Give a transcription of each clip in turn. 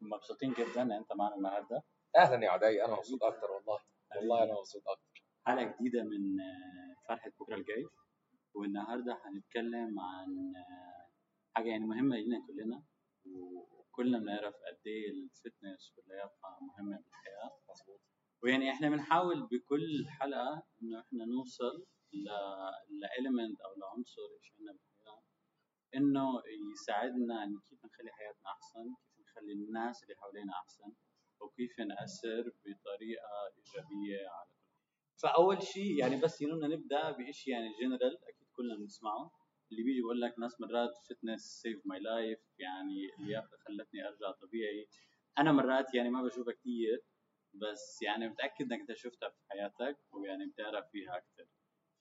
مبسوطين جدا إن أنت معنا النهارده. أهلا يا عدي. أنا مبسوط أكتر والله. والله أنا مبسوط أكتر. حلقة جديدة من آه، فرحة بكرة الجاي. والنهاردة هنتكلم عن آه، حاجة يعني مهمة لينا كلنا. وكلنا بنعرف قد إيه ال fitness واللياقة مهمة في الحياة مظبوط. ويعني إحنا بنحاول بكل حلقة إنه إحنا نوصل ل ل element أو لعنصر يشغلنا بالحياة. إنه يساعدنا إن كيف نخلي حياتنا أحسن كيف نخلي الناس اللي حوالينا أحسن وكيف نأثر بطريقة إيجابية على كل فأول شيء يعني بس you know نبدأ بشيء يعني جنرال أكيد كلنا بنسمعه. اللي بيجي بيقول لك ناس مرات fitness saved my life يعني اللياقه خلتني أرجع طبيعي. أنا مرات يعني ما بشوفها كثير بس يعني متأكد إنك أنت شفتها في حياتك ويعني بتعرف فيها أكثر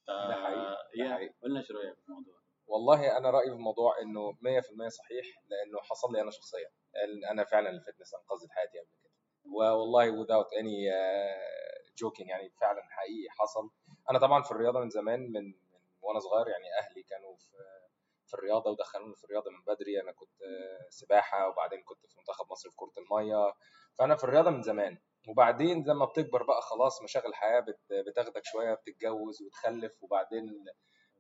ده حقيقي ده حقيقي. قلنا شو رأيك في الموضوع؟ والله أنا رأيي في الموضوع إنه 100% صحيح لأنه حصل لي أنا شخصيا. أنا فعلا الفتنس أنقذت حياتي قبل كده. والله without any uh, joking يعني فعلا حقيقي حصل. أنا طبعا في الرياضة من زمان من, من وأنا صغير يعني أهلي كانوا في في الرياضة ودخلوني في الرياضة من بدري. أنا كنت سباحة وبعدين كنت في منتخب مصر في كرة المية. فأنا في الرياضة من زمان. وبعدين لما بتكبر بقى خلاص مشاغل الحياة بتاخدك شوية بتتجوز وتخلف وبعدين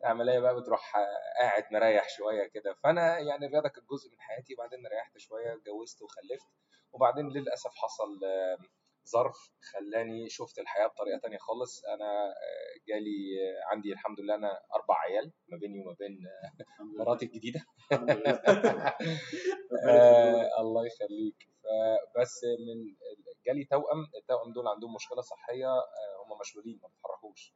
العملية بقى بتروح قاعد مريح شوية كده. فأنا يعني الرياضة كانت جزء من حياتي وبعدين ريحت شوية اتجوزت وخلفت. وبعدين للأسف حصل ظرف خلاني شفت الحياة بطريقة تانية خالص. أنا جالي عندي الحمد لله أنا أربع عيال ما بيني وما بين مراتي الجديدة. آه الله يخليك. فبس من جالي توأم. التوأم دول عندهم مشكلة صحية هم مشلولين ما بيتحركوش.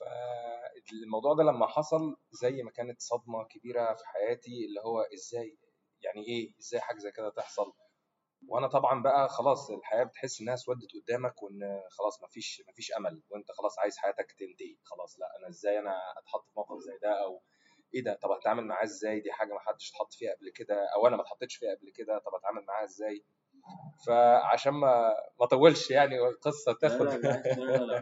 فالموضوع ده لما حصل زي ما كانت صدمة كبيرة في حياتي اللي هو إزاي يعني إيه إزاي حاجة زي كده تحصل؟ وأنا طبعا بقى خلاص الحياة بتحس إنها اسودت قدامك وإن خلاص مفيش مفيش أمل وأنت خلاص عايز حياتك تنتهي خلاص لا أنا إزاي أنا أتحط في موقف زي ده؟ أو إيه ده؟ طب اتعامل معاه إزاي؟ دي حاجة ما حدش اتحط فيها قبل كده أو أنا ما اتحطيتش فيها قبل كده طب اتعامل معاها إزاي؟ فعشان ما ما اطولش يعني القصة تاخد. لا لا لا لا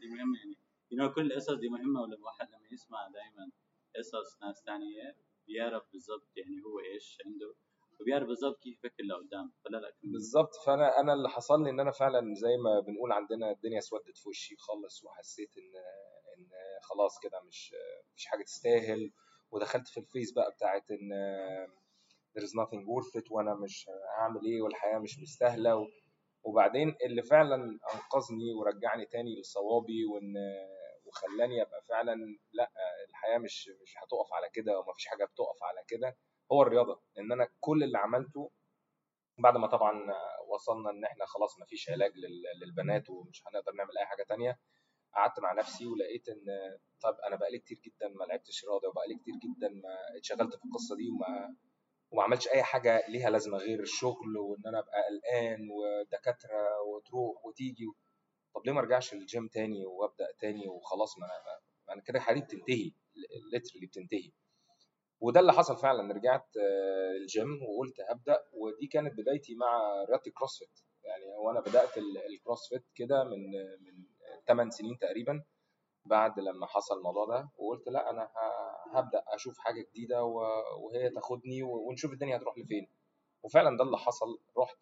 دي مهمة يعني. يعني كل القصص دي مهمة ولا الواحد لما يسمع دائما قصص ناس ثانية بيعرف بالضبط يعني هو إيش عنده وبيعرف بالظبط كيف يفكر لقدام. فلا لا بالظبط. فأنا أنا اللي حصل لي إن أنا فعلا زي ما بنقول عندنا الدنيا اسودت في وشي خالص وحسيت إن إن خلاص كده مش مفيش حاجة تستاهل ودخلت في الفيس بقى بتاعت إن there is nothing worth it وأنا مش هعمل إيه والحياة مش مستاهلة وبعدين اللي فعلا أنقذني ورجعني تاني لصوابي وإن وخلاني أبقى فعلا لأ الحياة مش مش هتقف على كده ومفيش حاجة بتقف على كده. هو الرياضة إن أنا كل اللي عملته بعد ما طبعا وصلنا إن إحنا خلاص ما فيش علاج للبنات ومش هنقدر نعمل أي حاجة تانية قعدت مع نفسي ولقيت إن طب أنا بقالي كتير جدا ما لعبتش رياضة وبقالي كتير جدا ما اتشغلت في القصة دي وما وما عملتش أي حاجة ليها لازمة غير الشغل وإن أنا أبقى قلقان ودكاترة وتروح وتيجي طب ليه ما ارجعش الجيم تاني وابدأ تاني وخلاص؟ ما أنا, أنا كده حياتي بتنتهي اللي بتنتهي. وده اللي حصل فعلا. رجعت الجيم وقلت هبدأ ودي كانت بدايتي مع رياضة ال CrossFit يعني هو أنا بدأت ال CrossFit كده من من 8 سنين تقريبا بعد لما حصل الموضوع ده وقلت لا أنا هبدأ أشوف حاجة جديدة وهي تاخدني ونشوف الدنيا هتروح لفين. وفعلا ده اللي حصل. رحت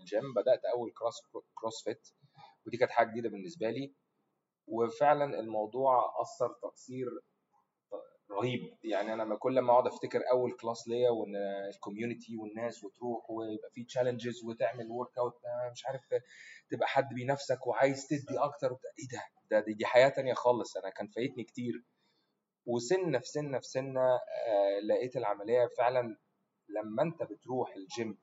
الجيم بدأت أول cross CrossFit ودي كانت حاجة جديدة بالنسبة لي. وفعلا الموضوع أثر تأثير رهيب. يعني أنا كل ما أقعد أفتكر أول class ليا وإن ال community والناس وتروح ويبقى في challenges وتعمل workout مش عارف تبقى حد بينافسك وعايز تدي أكتر إيه ده؟ ده دي, دي حياة تانية خالص. أنا كان فايتني كتير. وسنة في سنة في سنة آه لقيت العملية فعلا لما أنت بتروح الجيم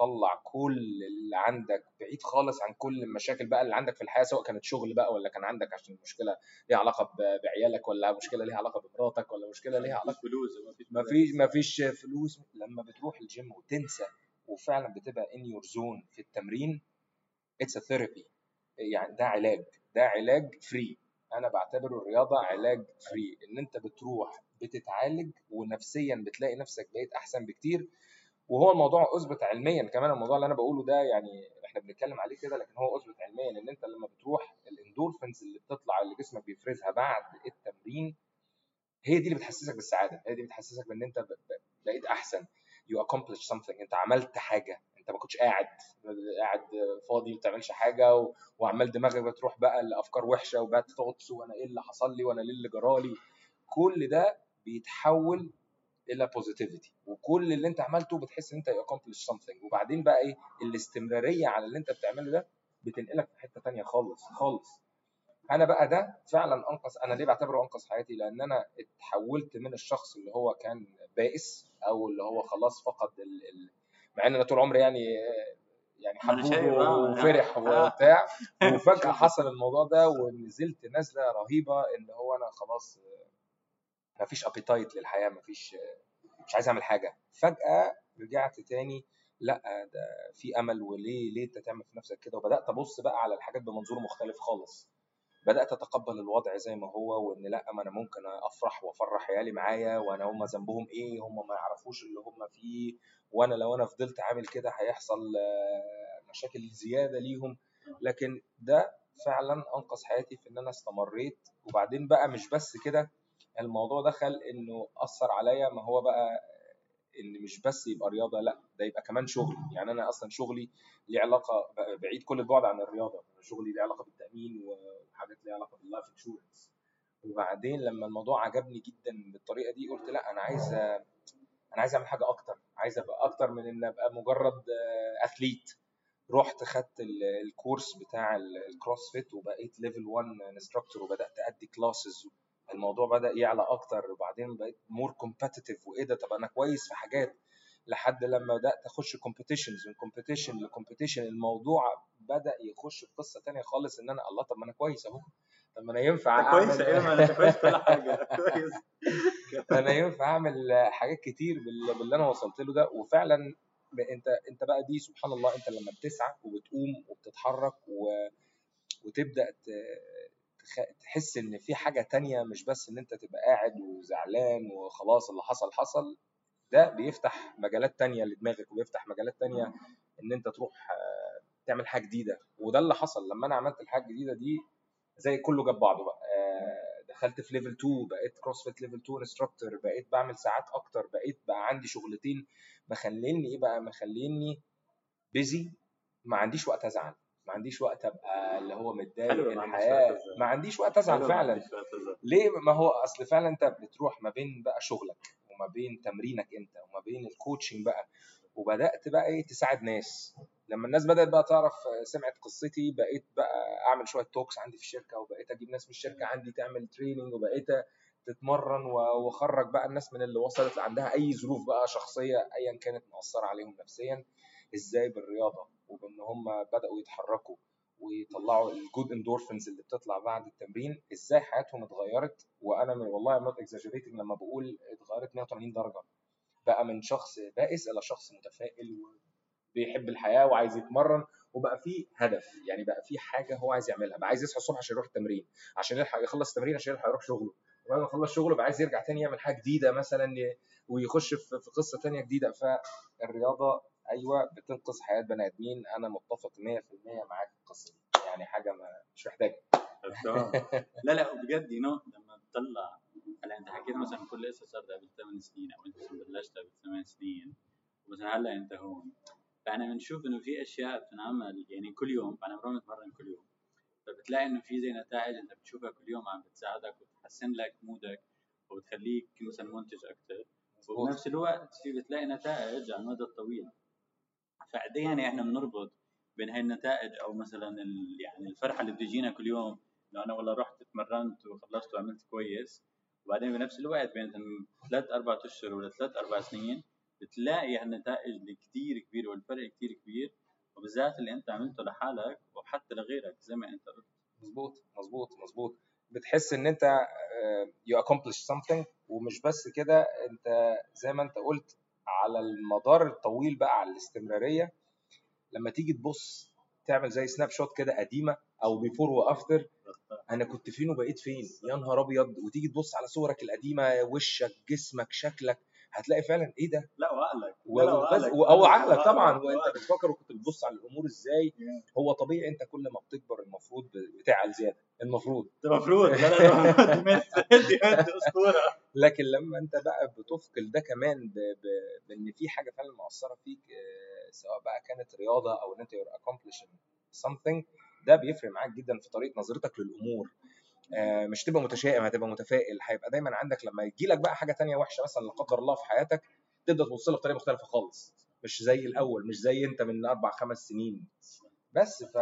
وتطلع كل اللي عندك بعيد خالص عن كل المشاكل بقى اللي عندك في الحياة سواء كانت شغل بقى ولا كان عندك عشان مشكلة ليها علاقة بعيالك ولا مشكلة ليها علاقة بمراتك ولا مشكلة ليها علاقة فلوس ما فيش ما فيش فلوس. لما بتروح الجيم وتنسى وفعلا بتبقى in your zone في التمرين it's a therapy يعني ده علاج ده علاج free أنا بعتبره الرياضه علاج free إن أنت بتروح بتتعالج ونفسيا بتلاقي نفسك بقيت أحسن بكتير. وهو الموضوع أثبت علميا كمان الموضوع اللي أنا بقوله ده يعني إحنا بنتكلم عليه كده لكن هو أثبت علميا إن أنت لما بتروح الاندورفنز اللي بتطلع اللي جسمك بيفرزها بعد التمرين هي دي اللي بتحسسك بالسعادة هي دي بتحسسك بإن أنت بقيت أحسن. You accomplish something أنت عملت حاجة أنت ما كنتش قاعد قاعد فاضي ما بتعملش حاجة و... وعمال دماغك بتروح بقى لأفكار وحشة وبقى تغطس وأنا إيه اللي حصل لي وأنا ليه اللي جرالي. كل ده بيتحول إلى بوزيتيفيتي وكل اللي أنت عملته بتحس إن أنت accomplish something. وبعدين بقى إيه؟ الاستمرارية على اللي أنت بتعمله ده بتنقلك في حتة تانية خالص خالص. أنا بقى ده فعلا انقذ أنا ليه بعتبره انقذ حياتي؟ لأن أنا اتحولت من الشخص اللي هو كان بائس أو اللي هو خلاص فقد ال... ال... مع إن أنا طول عمري يعني يعني حبوب آه، وفرح آه. وبتاع. وفجأة حصل الموضوع ده ونزلت نزلة رهيبة إن هو أنا خلاص ما فيش ابيتايت للحياة ما فيش مش عايز أعمل حاجة. فجأة رجعت تاني لأ ده في أمل وليه ليه أنت تعمل في نفسك كده؟ وبدأت أبص بقى على الحاجات بمنظور مختلف خالص. بدأت أتقبل الوضع زي ما هو وإن لأ ما أنا ممكن أفرح وأفرح عيالي معايا وأنا هم ذنبهم إيه؟ هم ما يعرفوش اللي هم فيه. وأنا لو أنا فضلت عامل كده هيحصل آه، مشاكل زيادة ليهم. لكن ده فعلا أنقذ حياتي في إن أنا استمريت. وبعدين بقى مش بس كده الموضوع دخل إنه أثر عليا ما هو بقى إن مش بس يبقى رياضة لأ ده يبقى كمان شغل. يعني أنا أصلا شغلي ليه علاقة بعيد كل البعد عن الرياضة. شغلي ليه علاقة بالتأمين وحاجات ليها علاقة بال life insurance وبعدين لما الموضوع عجبني جدا بالطريقة دي قلت لأ أنا عايز أنا عايز أعمل حاجة أكتر. عايز أبقى أكتر من إن أبقى مجرد athlete رحت خدت ال- ال course بتاع ال- ال CrossFit وبقيت level 1 instructor وبدأت أدي classes الموضوع بدأ يعلى أكتر وبعدين بقيت more competitive وإيه ده؟ طب أنا كويس في حاجات. لحد لما بدأت أخش competitions من competition ل competition الموضوع بدأ يخش في قصة تانية خالص إن أنا الله طب ما أنا كويس أهو. طب ما أنا ينفع كويس أعمل أيوه أنا كويس كل حاجة. كويس. أنا ينفع أعمل حاجات كتير بال- باللي أنا وصلت له ده. وفعلا أنت أنت بقى دي سبحان الله أنت لما بتسعى وبتقوم وبتتحرك و... وتبدأ ت... تحس إن في حاجة تانية مش بس إن أنت تبقى قاعد وزعلان وخلاص اللي حصل حصل. ده بيفتح مجالات تانية لدماغك وبيفتح مجالات تانية إن أنت تروح آه، تعمل حاجة جديدة. وده اللي حصل لما أنا عملت الحاجة الجديدة دي زي كله جاب بعضه بقى. آه، دخلت في level 2 بقيت CrossFit level 2 instructor بقيت بعمل ساعات أكتر بقيت بقى عندي شغلتين مخليني إيه بقى؟ مخليني busy ما عنديش وقت أزعل. ما عنديش وقت أبقى اللي هو متضايق الحياة. ما عنديش وقت ازعل فعلا. ليه؟ ما هو أصل فعلا أنت بتروح ما بين بقى شغلك وما بين تمرينك أنت وما بين ال coaching بقى وبدأت بقى إيه؟ تساعد ناس. لما الناس بدأت بقى تعرف سمعت قصتي بقيت بقى أعمل شوية talks عندي في الشركة وبقيت أجيب ناس من الشركة عندي تعمل training وبقيت تتمرن وأخرج بقى الناس من اللي وصلت عندها أي ظروف بقى شخصية ايا كانت مؤثره عليهم نفسيا. إزاي؟ بالرياضة. وبان هم بدأوا يتحركوا ويطلعوا ال good endorphins اللي بتطلع بعد التمرين إزاي حياتهم اتغيرت؟ وأنا من والله not exaggerating لما بقول اتغيرت 180 درجة. بقى من شخص بائس إلى شخص متفائل وبيحب الحياة وعايز يتمرن وبقى في هدف يعني بقى في حاجة هو عايز يعملها بقى عايز يصحى الصبح عشان يروح التمرين عشان يلحق يخلص التمرين عشان يلحق يروح شغله. وبعد ما يخلص شغله بقى عايز يرجع تاني يعمل حاجة جديدة مثلا ويخش في قصة تانية جديدة. فالرياضة أيوه بتنقذ حياة بني آدمين. أنا متفق 100% معاك في القصة دي. يعني حاجة ما مش محتاجة. تمام. لا لا بجد يو نو لما تطلع هلا أنت حكيت مثلا كل قصة صارت قبل ثمان سنين أو أنت مثلا بلشت قبل ثمان سنين ومثلا هلا أنت هون. فاحنا بنشوف إنه في أشياء بتنعمل يعني كل يوم. أنا بروح بتمرن كل يوم. فبتلاقي إنه في زي نتائج أنت بتشوفها كل يوم عم بتساعدك وبتحسن لك مودك وبتخليك مثلا منتج أكثر وبنفس الوقت في بتلاقي نتائج على المدى الطويل. إيه يعني إحنا بنربط بين هاي النتائج أو مثلا يعني الفرحة اللي بتجينا كل يوم إنه أنا والله رحت اتمرنت وخلصت وعملت كويس وبعدين بنفس الوقت بين ثلاث أربع أشهر ولا ثلاث أربع سنين بتلاقي هالنتائج اللي كثير كبيرة والفرق كثير كبير وبالذات اللي أنت عملته لحالك وحتى لغيرك زي ما أنت قلت. مظبوط مظبوط مظبوط. بتحس إن أنت يو accomplish something ومش بس كده أنت زي ما أنت قلت على المدار الطويل بقى على الاستمرارية لما تيجي تبص تعمل زي سناب شوت كده قديمة أو بيفور وافتر أنا كنت فين وبقيت فين؟ يا نهار أبيض! وتيجي تبص على صورك القديمة وشك جسمك شكلك هتلاقي فعلا إيه ده لا وعقلك وعقلك. أو عقلك. طبعا وأنت. بتفكر وكنت بتبص على الأمور إزاي هو طبيعي أنت كل ما بتكبر المفروض بتعقل زيادة المفروض المفروض دي أسطورة لكن لما أنت بقى بتثقل ده كمان ب... ب... بإن في حاجة فعلا مؤثره فيك آه، سواء بقى كانت رياضة أو إن أنت you're accomplishing something ده بيفرق معاك جدا في طريقة نظرتك للأمور مش تبقى متشائم هتبقى متفائل. هيبقى دايما عندك لما يجي لك بقى حاجة تانية وحشة مثلا لا قدر الله في حياتك تبدا تبص لها بطريقة مختلفة خالص. مش زي الأول مش زي أنت من أربع خمس سنين. بس ف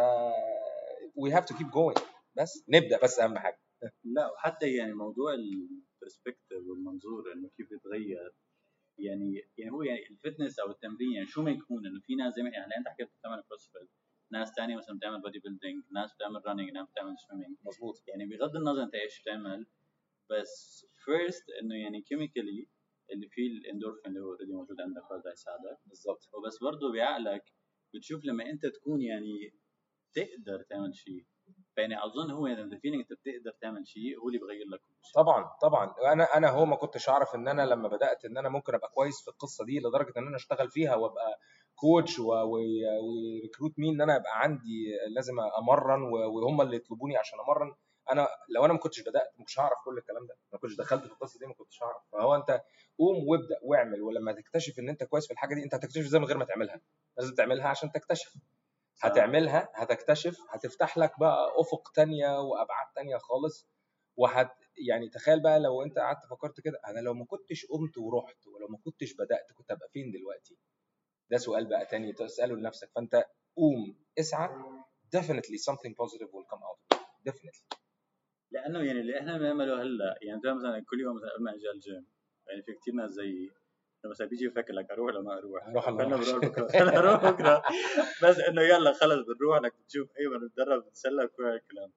we have to keep going. بس نبدأ بس أهم حاجة. لا وحتى يعني موضوع البرسبكتيف والمنظور إنه كيف بيتغير يعني يعني هو يعني ال fitness أو التمرين يعني شو ما يكون إنه في ناس زي ما يعني أنت حكيت بتعمل CrossFit ناس ثانية مثلا بتعمل bodybuilding ناس بتعمل running ناس بتعمل swimming مظبوط. يعني بغض النظر انت إيش بتعمل بس first انه يعني chemically اللي فيه الاندورفين اللي هو already موجود عندك هذا يساعدك. بالظبط وبس برضه بعقلك بتشوف لما انت تكون يعني تقدر تعمل شيء. فيعني اظن هو يعني ال feeling انت بتقدر تعمل شيء هو اللي بغير لك كل شيء. طبعا طبعا. أنا أنا هو ما كنتش أعرف إن أنا لما بدأت إن أنا ممكن أبقى كويس في القصة دي لدرجة إن أنا أشتغل فيها وأبقى كوتش وريكروت مين إن أنا أبقى عندي لازم أمرن وهم اللي يطلبوني عشان أمرن. أنا لو أنا ما كنتش بدأت ما كنتش هعرف كل الكلام ده. ما كنتش دخلت في القصة دي ما كنتش هعرف. فهو أنت قوم وابدأ واعمل. ولما تكتشف إن أنت كويس في الحاجة دي أنت هتكتشف زي من غير ما تعملها. لازم تعملها عشان تكتشف. هتعملها هتكتشف هتفتح لك بقى أفق تانية وأبعاد تانية خالص. وهت يعني تخيل بقى لو أنت قعدت فكرت كده أنا لو ما كنتش قمت ورحت ولو ما كنتش بدأت كنت ابقى فين دلوقتي؟ ده سؤال بقى تاني تساله لنفسك. فأنت قوم اسعى. Definitely something positive will come out of it. definitely. لأنه يعني اللي إحنا بنعمله هلا يعني مثلا كل يوم مثلا قبل ما أجي على الجيم يعني في كثير ناس زيي. لما مثلا بيجي يفكر لك أروح ولا ما أروح؟ أروح ولا. بروح بكرة. أروح بكرة. بس إنه يلا خلص بنروح إنك بتشوف أيوه بنتدرب بنتسلى كل هالكلام.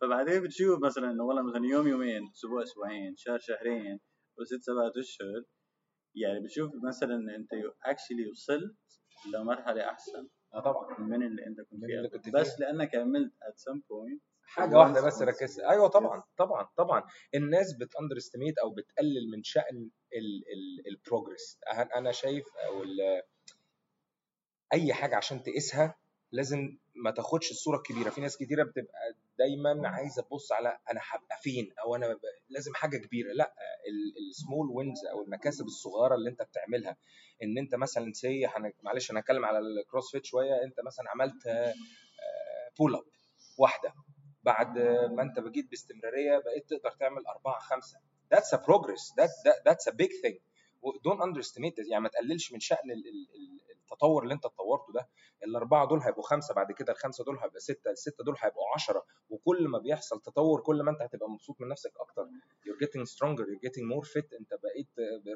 فبعدين بتشوف مثلا إنه والله مثلا يوم يومين أسبوع أسبوعين شهر شهرين وست سبعة أشهر يعني بتشوف مثلا أنت actually وصلت لمرحلة أحسن. آه طبعا من اللي أنت كنت فيها. كنت بس فيها. لأنك عملت at some point. حاجة واحدة بس ركزت. أيوه طبعا طبعا طبعا. الناس بت underestimate أو بتقلل من شأن ال progress أنا شايف أو أي حاجة عشان تقيسها لازم ما تاخدش الصورة الكبيرة. في ناس كتيرة بتبقى دايما عايزة تبص على أنا هبقى فين؟ أو أنا. لازم حاجة كبيرة. لا ال small wins أو المكاسب الصغيرة اللي أنت بتعملها. إن أنت مثلا say معلش أنا هتكلم على ال CrossFit شوية. أنت مثلا عملت pull up واحدة. بعد ما أنت بقيت باستمرارية بقيت تقدر تعمل أربعة خمسة. That's a progress. That, that that's a underestimate this. يعني ما تقللش من ال- التطور اللي انت اتطورته ده. الأربعة دول هيبقوا خمسة بعد كده الخمسة دول هيبقى ستة الستة دول هيبقوا 10 وكل ما بيحصل تطور كل ما انت هتبقى مبسوط من نفسك أكتر. You're getting stronger you're getting more fit. انت بقيت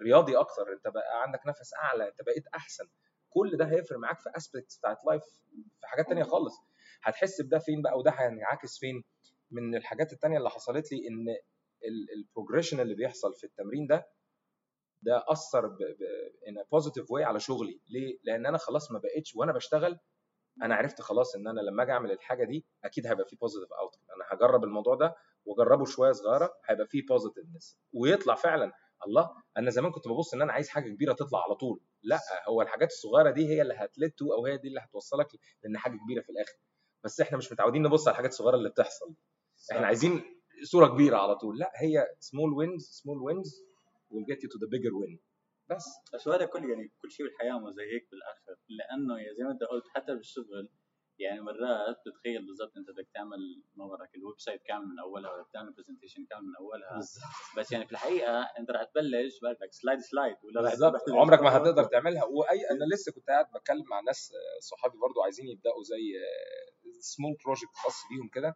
رياضي أكتر انت بقى عندك نفس أعلى انت بقيت أحسن. كل ده هيفرق معاك في aspects بتاعت life في حاجات تانية خالص. هتحس بده فين بقى؟ وده هينعكس فين؟ من الحاجات التانية اللي حصلت لي إن ال progression اللي بيحصل في التمرين ده ده أثر ب ب in a positive way على شغلي. ليه؟ لأن أنا خلاص ما بقتش وأنا بشتغل أنا عرفت خلاص إن أنا لما أجي أعمل الحاجة دي أكيد هيبقى فيه positive out أنا هجرب الموضوع ده وأجربه شوية صغيرة هيبقى فيه positiveness ويطلع فعلا الله أنا زمان كنت ببص إن أنا عايز حاجة كبيرة تطلع على طول. لأ هو الحاجات الصغيرة دي هي اللي هتلت أو هي دي اللي هتوصلك لإن حاجة كبيرة في الآخر. بس إحنا مش متعودين نبص على الحاجات الصغيرة اللي بتحصل. إحنا عايزين صورة كبيرة على طول. لأ هي small wins small wins will get you to the bigger win. بس. بس هذا كل يعني كل شيء بالحياة ما زي هيك بالآخر. لأنه زي ما أنت قلت حتى بالشغل يعني مرات بتتخيل بالضبط أنت بدك تعمل ما وراك ال website كامل من أولها ولا بتعمل presentation كامل من أولها. بس يعني في الحقيقة أنت رح تبلش بدك slide slide ولا بالظبط عمرك ما هتقدر تعملها. واي أنا لسه كنت قاعد بتكلم مع ناس آه، صحابي برضو عايزين يبدأوا زي small project خاص بيهم كده.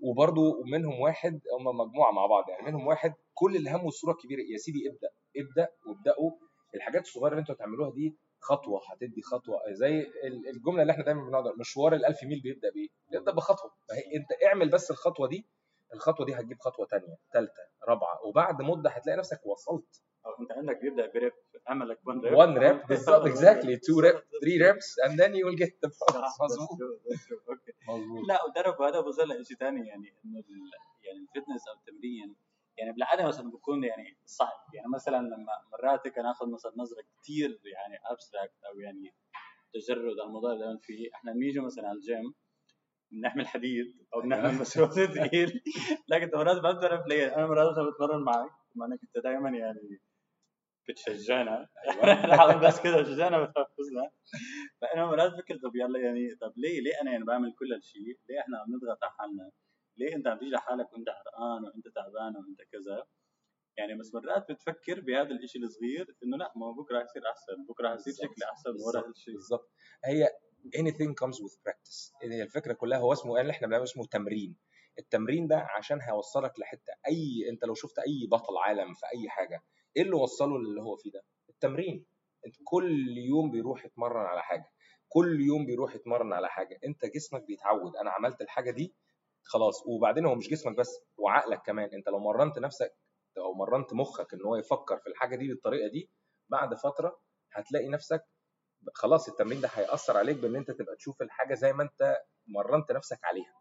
وبرضو منهم واحد هم مجموعة مع بعض يعني منهم واحد كل اللي همه الصورة الكبيرة يا سيدي ابدأ ابدأ وابداوا الحاجات الصغيرة اللي أنتوا هتعملوها دي خطوة هتدي خطوة زي ال- الجملة اللي إحنا دايما بنقعد مشوار الألف ميل بيبدأ بإيه؟ بيبدأ بخطوة انت اعمل بس الخطوة دي الخطوة دي هتجيب خطوة تانية ثالثه رابعة وبعد مدة هتلاقي نفسك وصلت. أنت عندك بيبدأ ب rep عملك 1 rep one rep بالظبط exactly two rep three reps and then you will get the process مظبوط. لا وتعرف هذا بوصل لشيء ثاني يعني إنه يعني ال fitness أو التمرين يعني بالعادة مثلا بكون يعني صعب. يعني مثلا لما مرات هيك ناخذ مثلا نظرة كثير يعني abstract أو يعني تجرد على الموضوع اللي أنا فيه. إحنا بنيجي مثلا على الجيم بنحمل حديد أو بنحمل مش عارف ثقيل لكن مرات ما بتعرف ليه أنا مرات بتمرن معك مع إنك أنت دائما يعني بتشجعنا أيوة. بس كده بتشجعنا بتحفزنا فأنا مرات بفكر طب يلا يعني طب ليه ليه أنا يعني بعمل كل هالشيء؟ ليه إحنا عم نضغط على حالنا؟ ليه أنت عم تيجي لحالك وأنت حرقان وأنت تعبان وأنت كذا؟ يعني بس مرات بتفكر بهذا الشيء الصغير إنه لا ما بكرة يصير أحسن بكرة يصير شكلي أحسن ورا هالشيء بالضبط هي anything comes with practice. هي الفكرة كلها هو اسمه اللي إحنا بنعمله اسمه تمرين. التمرين ده عشان هيوصلك لحتة أي أنت لو شفت أي بطل عالم في أي حاجة إيه اللي وصله للي هو فيه ده؟ التمرين. أنت كل يوم بيروح يتمرن على حاجة. كل يوم بيروح يتمرن على حاجة. أنت جسمك بيتعود. أنا عملت الحاجة دي خلاص. وبعدين هو مش جسمك بس وعقلك كمان. أنت لو مرنت نفسك أو مرنت مخك إن هو يفكر في الحاجة دي بالطريقة دي بعد فترة هتلاقي نفسك خلاص التمرين ده هيأثر عليك بإن أنت تبقى تشوف الحاجة زي ما أنت مرنت نفسك عليها.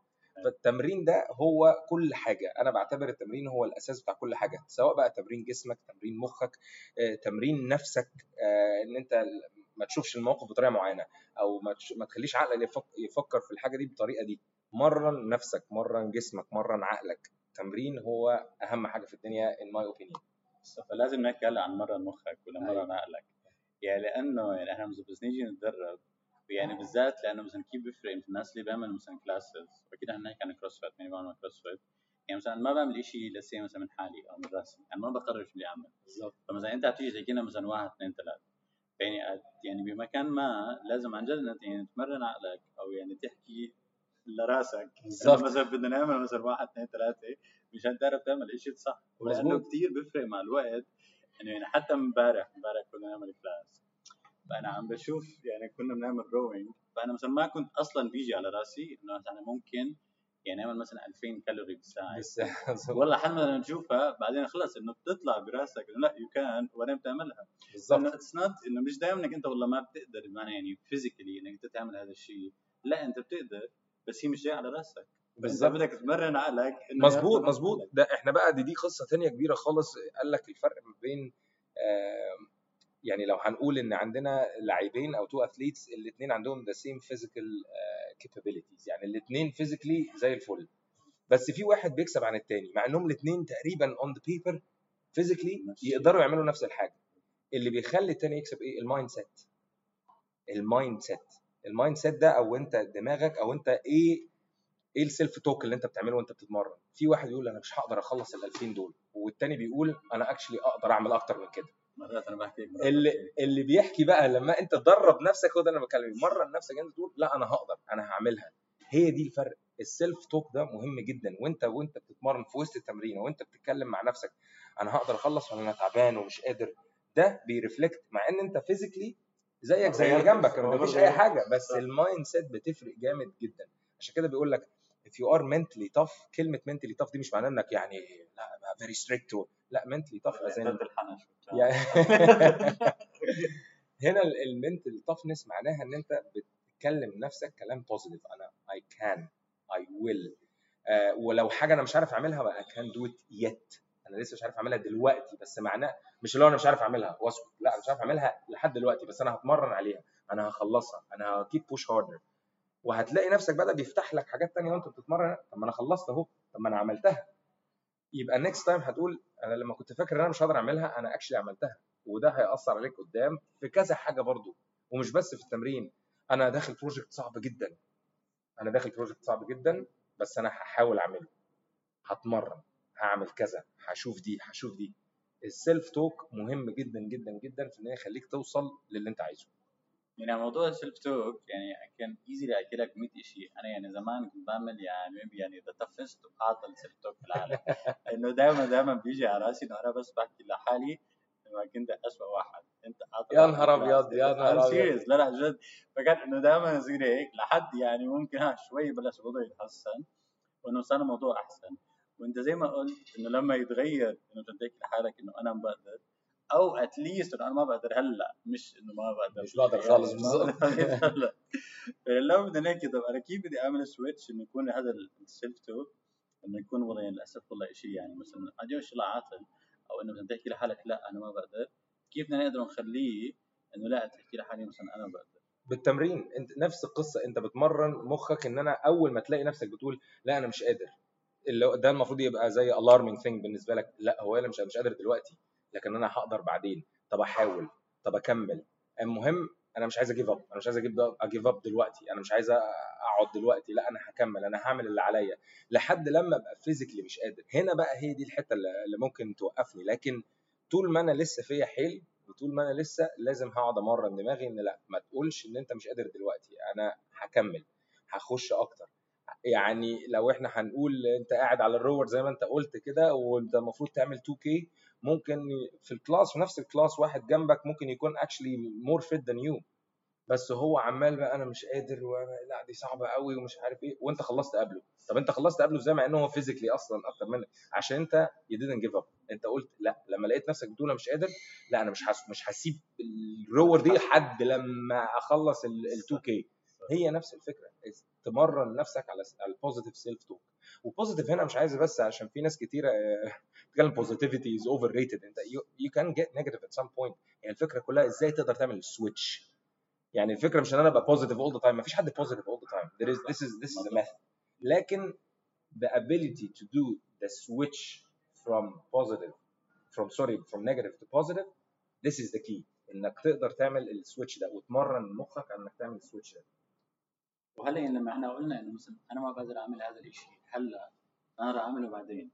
فالتمرين ده هو كل حاجة. أنا بعتبر التمرين هو الأساس بتاع كل حاجة سواء بقى تمرين جسمك تمرين مخك آه، تمرين نفسك آه، إن أنت ما تشوفش الموقف بطريقة معينة أو ما تخليش عقلك يفكر في الحاجة دي بالطريقة دي. مرن نفسك مرن جسمك مرن عقلك. التمرين هو أهم حاجة في الدنيا in my opinion فلازم هلا عن مرن مخك ولا مرن أيوة. عقلك. يعني لأنه يعني إحنا بس نيجي نتدرب. يعني بالذات لأنه مثلا كيف بيفرق الناس اللي بيعملوا مثلا classes وأكيد إحنا نحكي عن CrossFit مين بعمل CrossFit يعني مثلا ما بعمل شيء لسه مثلا من حالي أو من رأسي. يعني ما بقرر شو بدي أعمل. بالضبط. فمثلا أنت بتيجي تحكي لنا مثلا واحد اثنين ثلاث يعني يعني بمكان ما لازم عن جد يعني تمرن عقلك أو يعني تحكي لرأسك. بالضبط. مثلا بدنا نعمل مثلا واحد اثنين ثلاثة مشان تعرف تعمل شيء صح. لأنه كثير بيفرق مع الوقت. يعني حتى امبارح امبارح كنا نعمل class فأنا عم بشوف يعني كنا بنعمل rowing فأنا مثلا ما كنت أصلا بيجي على راسي إنه أنا ممكن يعني أعمل مثلا 2000 كالوري بالساعة والله حد ما نشوفها بعدين خلص إنه بتطلع براسك إنه لا you can وبعدين بتعملها. بالضبط. إنه it's not إنه مش دائما إنك أنت والله ما بتقدر بمعنى يعني physically إنك أنت تعمل هذا الشيء. لا أنت بتقدر بس هي مش جاية على راسك. بالظبط. بدك تمرن عقلك مظبوط مظبوط. ده إحنا بقى دي دي قصة ثانية كبيرة خالص قال لك الفرق ما بين يعني لو هنقول إن عندنا لاعبين أو two athletes الاثنين عندهم the same physical capabilities يعني الاثنين physically زي الفل. بس في واحد بيكسب عن الثاني مع إنهم الاثنين تقريبا on the paper physically يقدروا يعملوا نفس الحاجة. اللي بيخلي الثاني يكسب إيه؟ ال mindset ال mindset ال mindset ده أو أنت دماغك أو أنت إيه إيه ال self talk اللي انت بتعمله وانت بتتمرن؟ في واحد يقول أنا مش هقدر أخلص ال 2000 دول والتاني بيقول أنا actually أقدر أعمل أكتر من كده. مرات أنا بحكي اللي اللي بيحكي بقى لما أنت تدرب نفسك هو ده اللي أنا بتكلم مرن نفسك أنت تقول لا أنا هقدر أنا هعملها. هي دي الفرق. ال self talk ده مهم جدا. وأنت وأنت بتتمرن في وسط التمرين وأنت بتتكلم مع نفسك أنا هقدر أخلص ولا أنا تعبان ومش قادر؟ ده بي reflect مع إن أنت physically زيك زي اللي جنبك مفيش أي حاجة بس ال mindset بتفرق جامد جدا. عشان كده بيقول لك you are mentally tough كلمة mentally tough دي مش معناها إنك يعني لا very strict لا mentally tough يعني هنا ال mental toughness معناها إن أنت بتتكلم نفسك كلام positive أنا I can I will. آه ولو حاجة أنا مش عارف أعملها I can do it yet. أنا لسه مش عارف أعملها دلوقتي بس معناه مش اللي أنا مش عارف أعملها واسكت لا مش عارف أعملها لحد دلوقتي بس أنا هتمرن عليها. أنا هخلصها. أنا ه keep push harder وهتلاقي نفسك بقى بيفتح لك حاجات تانية وانت بتتمرن. طب ما أنا خلصت اهو. طب ما أنا عملتها. يبقى next time هتقول أنا لما كنت فاكر إن أنا مش هقدر اعملها أنا actually عملتها. وده هيأثر عليك قدام في كذا حاجة برضو. ومش بس في التمرين. أنا داخل project صعب جدا. أنا داخل project صعب جدا بس أنا هحاول أعمله. هتمرن. هعمل كذا. هشوف دي هشوف دي. ال self talk مهم جدا جدا جدا في إن يخليك توصل للي أنت عايزه. يعني موضوع ال self talk يعني كان easy احكي لك 100 شيء أنا يعني زمان كنت بعمل يعني يعني the toughest واعطى ال self talk في العالم. إنه دائما دائما بيجي على رأسي إنه أنا بس بحكي لحالي انه كنت اسوء واحد. أنت يا نهار أبيض يا نهار أبيض. لا لا جد. فكان إنه دائما يصير هيك لحد يعني ممكن ها شوي بلش الوضع يتحسن وإنه صار الموضوع أحسن. وأنت زي ما قلت إنه لما يتغير إنه تديك لحالك إنه أنا بقدر أو at least أنا ما بقدر هلأ مش إنه ما بقدر. مش بقدر خالص بالظبط هلأ. لو بدنا نحكي طب أنا كيف بدي أعمل switch إنه يكون هذا ال self talk إنه يكون والله يعني للأسف والله شيء يعني مثلا عادي لا عاطل أو إنه بدك تحكي لحالك لا أنا ما بقدر. كيف بدنا نقدر نخليه إنه لا تحكي لحالي مثلا أنا بقدر؟ بالتمرين أنت نفس القصة أنت بتمرن مخك إن أنا أول ما تلاقي نفسك بتقول لا أنا مش قادر. اللي ده المفروض يبقى زي alarming thing بالنسبة لك لا هو أنا مش مش قادر دلوقتي. لكن أنا هقدر بعدين. طب أحاول. طب أكمل. المهم أنا مش عايز ا give up أنا مش عايز أجيب ا give up دلوقتي. أنا مش عايز أقعد دلوقتي. لا أنا هكمل. أنا هعمل اللي عليا. لحد لما أبقى physically مش قادر. هنا بقى هي دي الحتة اللي ممكن توقفني. لكن طول ما أنا لسه فيا حيل وطول ما أنا لسه لازم هقعد أمرن دماغي إن لا ما تقولش إن أنت مش قادر دلوقتي. أنا هكمل. هخش أكتر. يعني لو إحنا هنقول أنت قاعد على ال rower زي ما أنت قلت كده وأنت المفروض تعمل 2K ممكن في ال class في نفس ال class واحد جنبك ممكن يكون actually more fit than you بس هو عمال بقى أنا مش قادر وأنا لا دي صعبة قوي ومش عارف إيه وأنت خلصت قبله. طب أنت خلصت قبله إزاي مع ان هو physically أصلا أكتر منك. عشان أنت you didn't give up. أنت قلت لا لما لقيت نفسك بتقول مش قادر لا أنا مش هس... مش هسيب ال rower دي لحد لما أخلص ال 2K هي نفس الفكرة. تمرن نفسك على ال positive self talk و positive هنا مش عايز بس عشان في ناس كتيره آه، بتتكلم positivity is overrated انت you can get negative at some point يعني الفكرة كلها إزاي تقدر تعمل ال switch يعني الفكرة مش ان أنا ابقى positive all the time مفيش حد positive all the time there is this is this لكن the ability to do the switch from positive from sorry from negative to positive this is the key. انك تقدر تعمل ال switch ده وتمرن مخك على انك تعمل ال switch ده. وهلا يعني لما إحنا قلنا إنه مثلا أنا ما بقدر أعمل هذا الشيء هلأ أنا راح أعمله بعدين.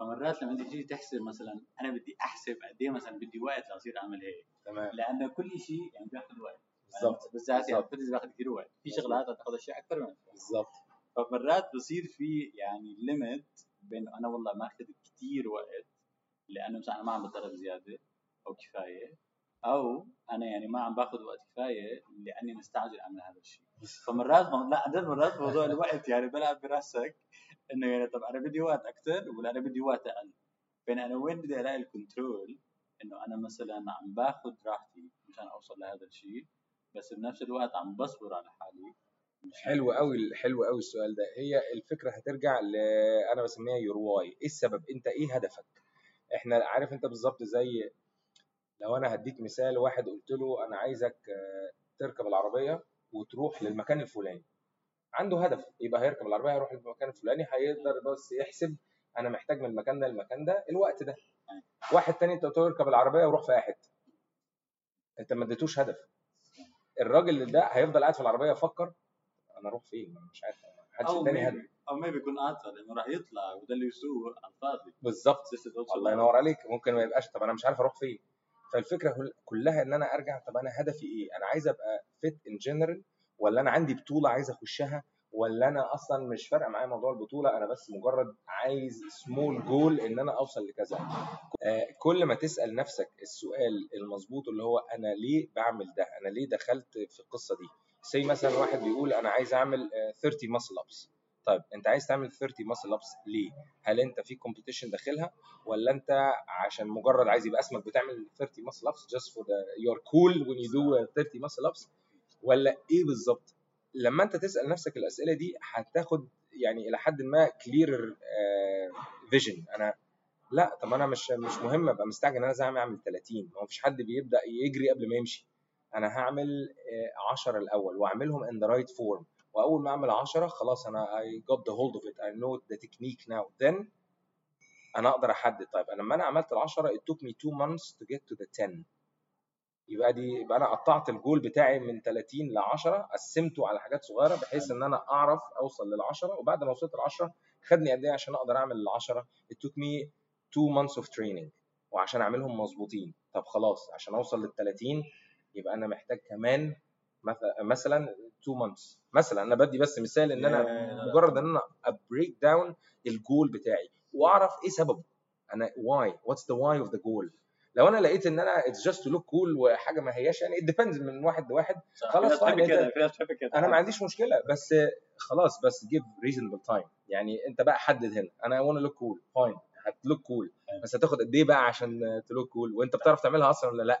فمرات لما تيجي تحسب مثلا أنا بدي أحسب قد إيه مثلا بدي وقت لأصير أعمل هيك. تمام. لأنه كل شيء يعني بياخذ وقت. بالظبط بالذات يعني. ال fitness بياخذ كثير وقت. في. شغلات بتاخذ أشياء أكثر من بالظبط فمرات بصير في يعني limit بين أنا والله ماخذ كثير وقت لأنه مثلا أنا ما عم بتدرب زيادة أو كفاية. أو أنا يعني ما عم باخذ وقت كفاية لأني مستعجل أعمل هذا الشيء فمرات لا عن جد مرات موضوع الوقت يعني بلعب براسك إنه يعني طب أنا بدي وقت أكثر ولا أنا بدي وقت أقل. فين أنا وين بدي ألاقي ال control إنه أنا مثلا عم باخذ راحتي مشان أوصل لهذا الشيء بس بنفس الوقت عم بصبر على حالي. حلو قوي حلو قوي السؤال ده. هي الفكرة هترجع ل أنا بسميها يور واي إيه السبب؟ أنت إيه هدفك؟ إحنا عارف أنت بالظبط زي لو أنا هديك مثال واحد قلت له أنا عايزك آه، تركب العربية وتروح للمكان الفلاني. عنده هدف يبقى هيركب العربية هيروح للمكان الفلاني هيقدر بس يحسب أنا محتاج من المكان ده للمكان ده الوقت ده. واحد تاني أنت قلت له اركب العربية وروح في حتة. أنت ما اديتوش هدف. الراجل ده هيفضل قاعد في العربية يفكر أنا أروح فين؟ أنا مش عارف محدش اداني هدف. أو ما بيكون قاطع لأنه راح يطلع وده اللي يسوق على الفاضي. بالظبط. الله ينور عليك. ممكن ما يبقاش طب أنا مش عارف أروح فين؟ فالفكرة كل- كلها إن أنا أرجع طب أنا هدفي إيه؟ أنا عايز أبقى fit in general ولا أنا عندي بطولة عايز أخشها ولا أنا أصلا مش فارق معايا موضوع البطولة أنا بس مجرد عايز small goal إن أنا أوصل لكذا. آه، كل ما تسأل نفسك السؤال المظبوط اللي هو أنا ليه بعمل ده؟ أنا ليه دخلت في القصة دي؟ زي مثلا واحد بيقول أنا عايز أعمل آه، 30 muscle ups طيب انت عايز تعمل 30 muscle ups ليه؟ هل انت في competition داخلها؟ ولا انت عشان مجرد عايز يبقى اسمك بتعمل 30 muscle ups for the you're cool when you do 30 muscle ups ولا إيه بالظبط؟ لما انت تسأل نفسك الأسئلة دي هتاخد يعني إلى حد ما clear vision أنا لا طب أنا مش مش مهم أبقى مستعجل إن أنا لازم أعمل 30 ما هو مفيش حد بيبدأ يجري قبل ما يمشي. أنا هعمل آه، 10 الأول وأعملهم in the right form. وأول ما أعمل 10 خلاص أنا I got the hold of it. I know the technique now. Then أنا أقدر أحدد. طيب أنا لما أنا عملت ال 10 it took me 2 months to get to the 10 يبقى دي يبقى أنا قطعت الجول بتاعي من 30 ل 10 قسمته على حاجات صغيرة بحيث إن أنا أعرف أوصل لل 10 وبعد ما وصلت ل 10 خدني قد إيه عشان أقدر أعمل ال 10 it took me 2 months of training. وعشان أعملهم مظبوطين. طب خلاص عشان أوصل لل 30 يبقى أنا محتاج كمان مثلا مثلا 2 months. مثلا أنا بدي بس مثال إن أنا مجرد إن أنا ا break down ال goal بتاعي. وأعرف إيه سببه. أنا why. What's the why of the goal لو أنا لقيت إن أنا it's just to look cool وحاجة ما هياش يعني depends من واحد لواحد. صح. خلاص بتحب كده أنا ما عنديش مشكلة بس خلاص بس give reasonable time. يعني أنت بقى حدد هنا. أنا wanna look cool. Fine. هت look cool بس هتاخد قد إيه بقى عشان ت look cool وأنت بتعرف تعملها أصلا ولا لأ؟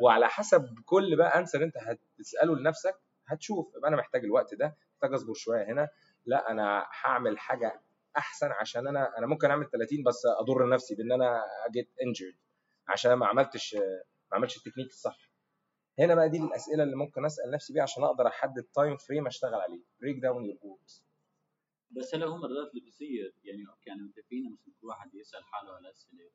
وعلى حسب كل بقى answer انت هتسأله لنفسك هتشوف يبقى أنا محتاج الوقت ده محتاج أصبر شوية هنا لا أنا هعمل حاجة أحسن عشان أنا أنا ممكن أعمل 30 بس أضر نفسي بإن أنا اجي get injured عشان ما عملتش ما عملتش التكنيك الصح. هنا بقى دي الأسئلة اللي ممكن أسأل نفسي بيها عشان أقدر أحدد time frame أشتغل عليه. break down your goals بس هلا هو مرات اللي بيصير؟ يعني okay أنا متفقين مثلا كل واحد يسأل حاله على اسئله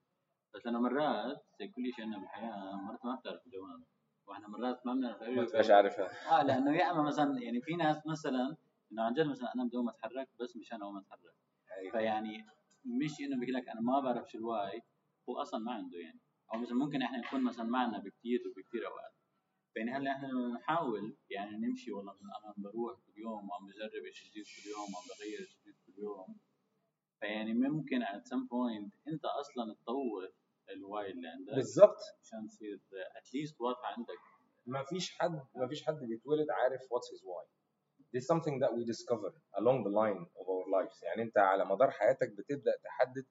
بس أنا مرات زي كل شيء عندنا بالحياة مرات ما بتعرف الجواب. وإحنا مرات ما بنعرف ما تبقاش عارفها. آه لأنه يا أما مثلا يعني في ناس مثلا إنه عن جد مثلا أنا بدون أتحرك بس مشان اقوم اتحرك أيوة. فيعني مش إنه بيقول لك أنا ما بعرف شو ال why هو أصلا ما عنده يعني. أو مثلا ممكن إحنا نكون مثلا معنا بكثير وبكثير أوقات. يعني هلأ إحنا نحاول يعني نمشي والله. أنا بروح كل يوم وعم بجرب شيء جديد كل يوم وعم بغير شيء جديد كل يوم. فيعني ممكن at some point أنت أصلا تطور ال why اللي عندك بالظبط. عشان تصير at least واضحه عندك. ما فيش حد ما فيش حد بيتولد عارف what's his why. This is something that we discover along the line of our lives. يعني انت على مدار حياتك بتبدأ تحدد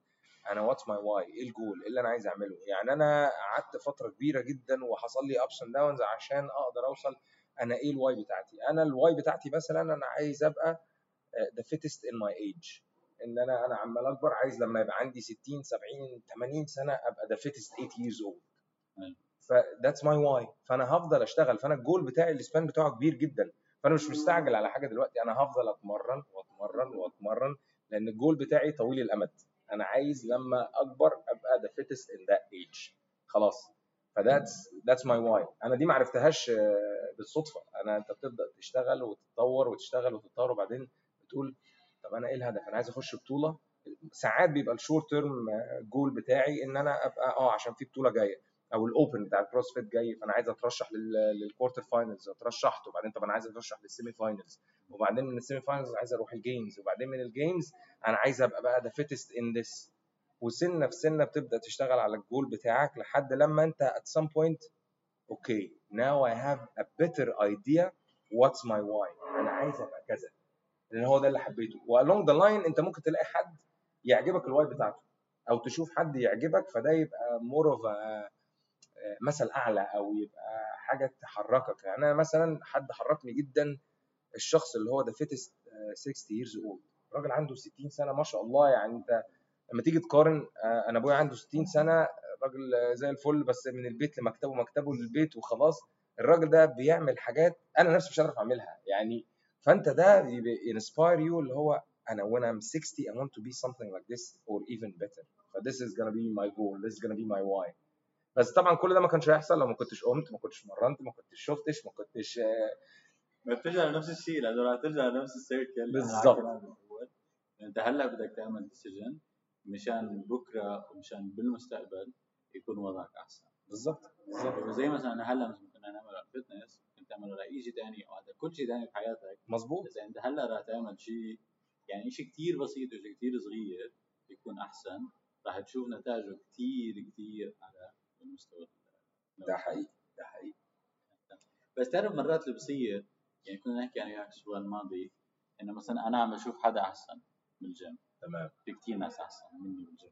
أنا what's my why إيه الجول إيه اللي أنا عايز أعمله. يعني أنا قعدت فترة كبيرة جدا وحصل لي ups and downs عشان أقدر أوصل أنا إيه ال why بتاعتي. أنا ال why بتاعتي مثلا أنا عايز أبقى the fittest in my age إن أنا أنا عمال أكبر عايز لما يبقى عندي 60 70 80 سنة أبقى the fittest 8 years old. ف that's my why فأنا هفضل أشتغل. فأنا الجول بتاعي ال span بتاعه كبير جدا. فأنا مش مستعجل على حاجة دلوقتي. أنا هفضل أتمرن وأتمرن وأتمرن لأن الجول بتاعي طويل الأمد. أنا عايز لما أكبر أبقى the fittest in that age خلاص. ف that's that's my why أنا دي ما عرفتهاش آه، بالصدفة. أنا أنت بتبدأ تشتغل وتتطور وتشتغل وتتطور وبعدين بتقول طب أنا إيه الهدف؟ أنا عايز أخش بطولة. ساعات بيبقى ال short term جول بتاعي إن أنا أبقى آه عشان في بطولة جاية أو ال Open بتاع الكروسفيت جاي فأنا عايز أترشح لل quarter finals اترشحت وبعدين طب أنا عايز أترشح لل semi finals وبعدين من ال semi finals عايز أروح ال Games وبعدين من ال Games أنا عايز أبقى بقى the fittest in this وسنة في سنة بتبدأ تشتغل على الجول بتاعك لحد لما أنت at some point okay now I have a better idea what's my why. أنا عايز أبقى كذا. لأن هو ده اللي حبيته. و along the line أنت ممكن تلاقي حد يعجبك ال way بتاعته أو تشوف حد يعجبك فده يبقى more of مثل أعلى أو يبقى حاجة تحركك. يعني أنا مثلا حد حركني جدا الشخص اللي هو ده fittest 60 years old. راجل عنده 60 سنة ما شاء الله يعني أنت لما تيجي تقارن آه، أنا أبويا عنده 60 سنة راجل زي الفل بس من البيت لمكتبه مكتبه للبيت وخلاص. الراجل ده بيعمل حاجات أنا نفسي مش عارف أعملها. يعني فانت ده inspire you اللي هو أنا when I'm 60 I want to be something like this or even better. ف this is gonna be my goal. This is gonna be my why. بس طبعا كل ده ما كانش هيحصل لو ما كنتش قمت ما كنتش مرنت ما كنتش شفتش ما كنتش آه، ما بترجع لنفس الشيء. لأنه هترجع لنفس ال circle. بالظبط. انت هلأ بدك تعمل decision مشان بكرة ومشان بالمستقبل يكون وضعك أحسن. بالظبط. بالظبط. زي مثلا هلأ مثلا كنا نعمل على الفتنس تعمل على اي شيء ثاني أو على كل شيء ثاني بحياتك مظبوط. إذا أنت هلأ راح تعمل شيء يعني شيء كثير بسيط وشيء كثير صغير يكون أحسن. راح تشوف نتائجه كثير كثير على المستوى ده حقيقي ده حقيقي. بس تعرف مرات اللي بصير يعني كنا نحكي عن وياك الأسبوع الماضي إنه مثلا أنا عم بشوف حدا أحسن بالجيم تمام. في كثير ناس أحسن مني بالجيم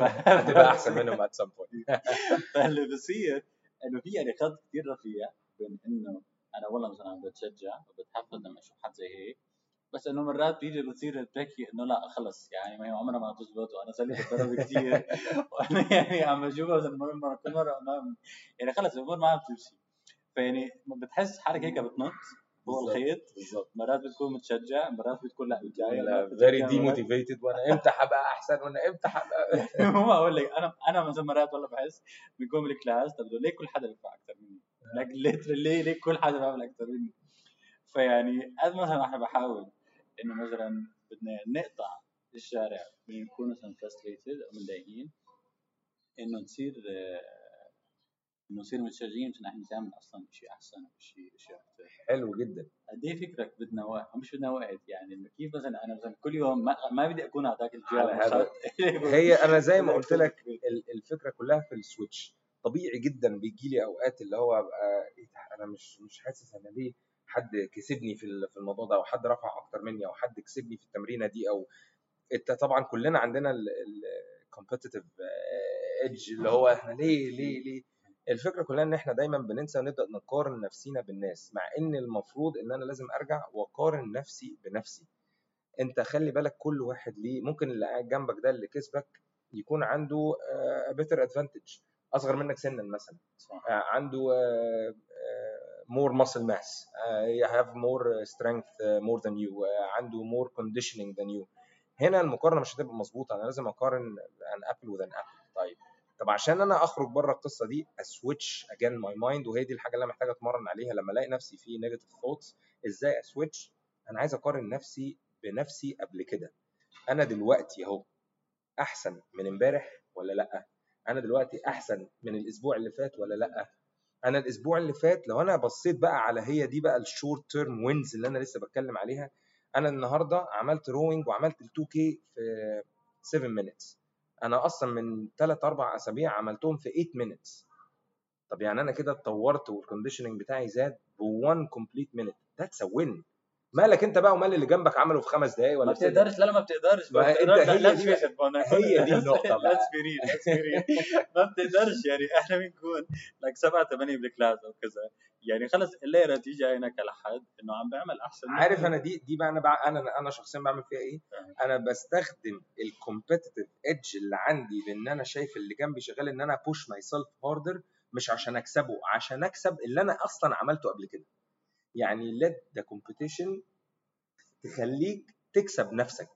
هتبقى أحسن منهم at some point. فاللي بصير إنه في يعني خط كثير رفيع بين إنه أنا والله مثلا بتشجع وبتحفز لما أشوف حد زي هيك بس إنه مرات بيجي بتصير تحكي إنه لا خلص يعني ما هي عمرها ما تزبط وأنا صار لي بتدرب كثير وأنا يعني عم بشوفها مثلا مره كل مرة ما يعني خلص الأمور ما عم تمشي. فيعني بتحس حالك هيك بتنط. بالظبط. الخيط مرات بتكون متشجع مرات بتكون لا متضايق مرات very demotivated وأنا إمتى هبقى أحسن وأنا إمتى هبقى ما أقول لك أنا أنا مثلا مرات والله بحس بنكون بالكلاس طب ليه كل حدا بيدفع أكثر مني؟ لك ليه ليه كل حدا بيعمل أكثر مني؟ فيعني قد مثلا إحنا بحاول إنه مثلا بدنا نقطع الشارع من نكون مثلا frustrated أو متضايقين إنه نصير آه، انه نصير متشجعين عشان إحنا نعمل أصلا شيء احسن شيء شيء أكثر حلو جدا. قد إيه فكرك بدنا وقت مش بدنا وقت يعني إنه كيف مثلا أنا مثلا كل يوم ما, ما بدي أكون هذاك على الجو هذا. هي أنا زي ما قلت لك ال- الفكرة كلها في السويتش. طبيعي جدا بيجي لي أوقات اللي هو ابقى إيه أنا مش مش حاسس أنا ليه حد كسبني في في الموضوع ده أو حد رفع أكتر مني أو حد كسبني في التمرينة دي أو انت طبعا كلنا عندنا ال competitive edge اللي هو إحنا ليه ليه ليه الفكرة كلها إن إحنا دايما بننسى ونبدأ نقارن نفسينا بالناس مع إن المفروض إن أنا لازم أرجع وأقارن نفسي بنفسي. أنت خلي بالك كل واحد ليه ممكن اللي قاعد جنبك ده اللي كسبك يكون عنده better advantage أصغر منك سنا مثلا. آه، عنده آه، آه، uh, have more strength uh, more than you uh, عنده more conditioning than you. هنا المقارنة مش هتبقى مظبوطة أنا لازم أقارن apple with an apple. طيب طب عشان أنا أخرج بره القصة دي switch again my mind وهي دي الحاجة اللي أنا محتاج أتمرن عليها. لما ألاقي نفسي في negative thoughts إزاي أ switch أنا عايز أقارن نفسي بنفسي قبل كده. أنا دلوقتي أهو أحسن من إمبارح ولا لأ؟ أنا دلوقتي أحسن من الأسبوع اللي فات ولا لأ؟ أنا الأسبوع اللي فات لو أنا بصيت بقى على هي دي بقى ال short term wins اللي أنا لسه بتكلم عليها أنا النهارده عملت rowing وعملت ال 2 K في 7 minutes. أنا أصلا من 3 4 أسابيع عملتهم في 8 minutes. طب يعني أنا كده اتطورت وال conditioning بتاعي زاد ب 1 complete minute that's a win مالك انت بقى ومال اللي جنبك عمله في خمس دقايق ما ولا ست بتقدرش لا لا ما بتقدرش ما ما انت بتقدرش هي دي هي دي النقطة بقى. ما بتقدرش يعني إحنا بنكون لك سبعة ثمانية بالكلاس أو كذا يعني خلص الليلة تيجي عينك على حد إنه عم بيعمل أحسن. عارف أنا دي دي بقى أنا بقى أنا أنا شخصيا بعمل فيها إيه؟ أنا بستخدم ال competitive edge اللي عندي بإن أنا شايف اللي جنبي شغال إن أنا push myself harder مش عشان أكسبه عشان أكسب اللي أنا أصلا عملته قبل كده. يعني let the competition تخليك تكسب نفسك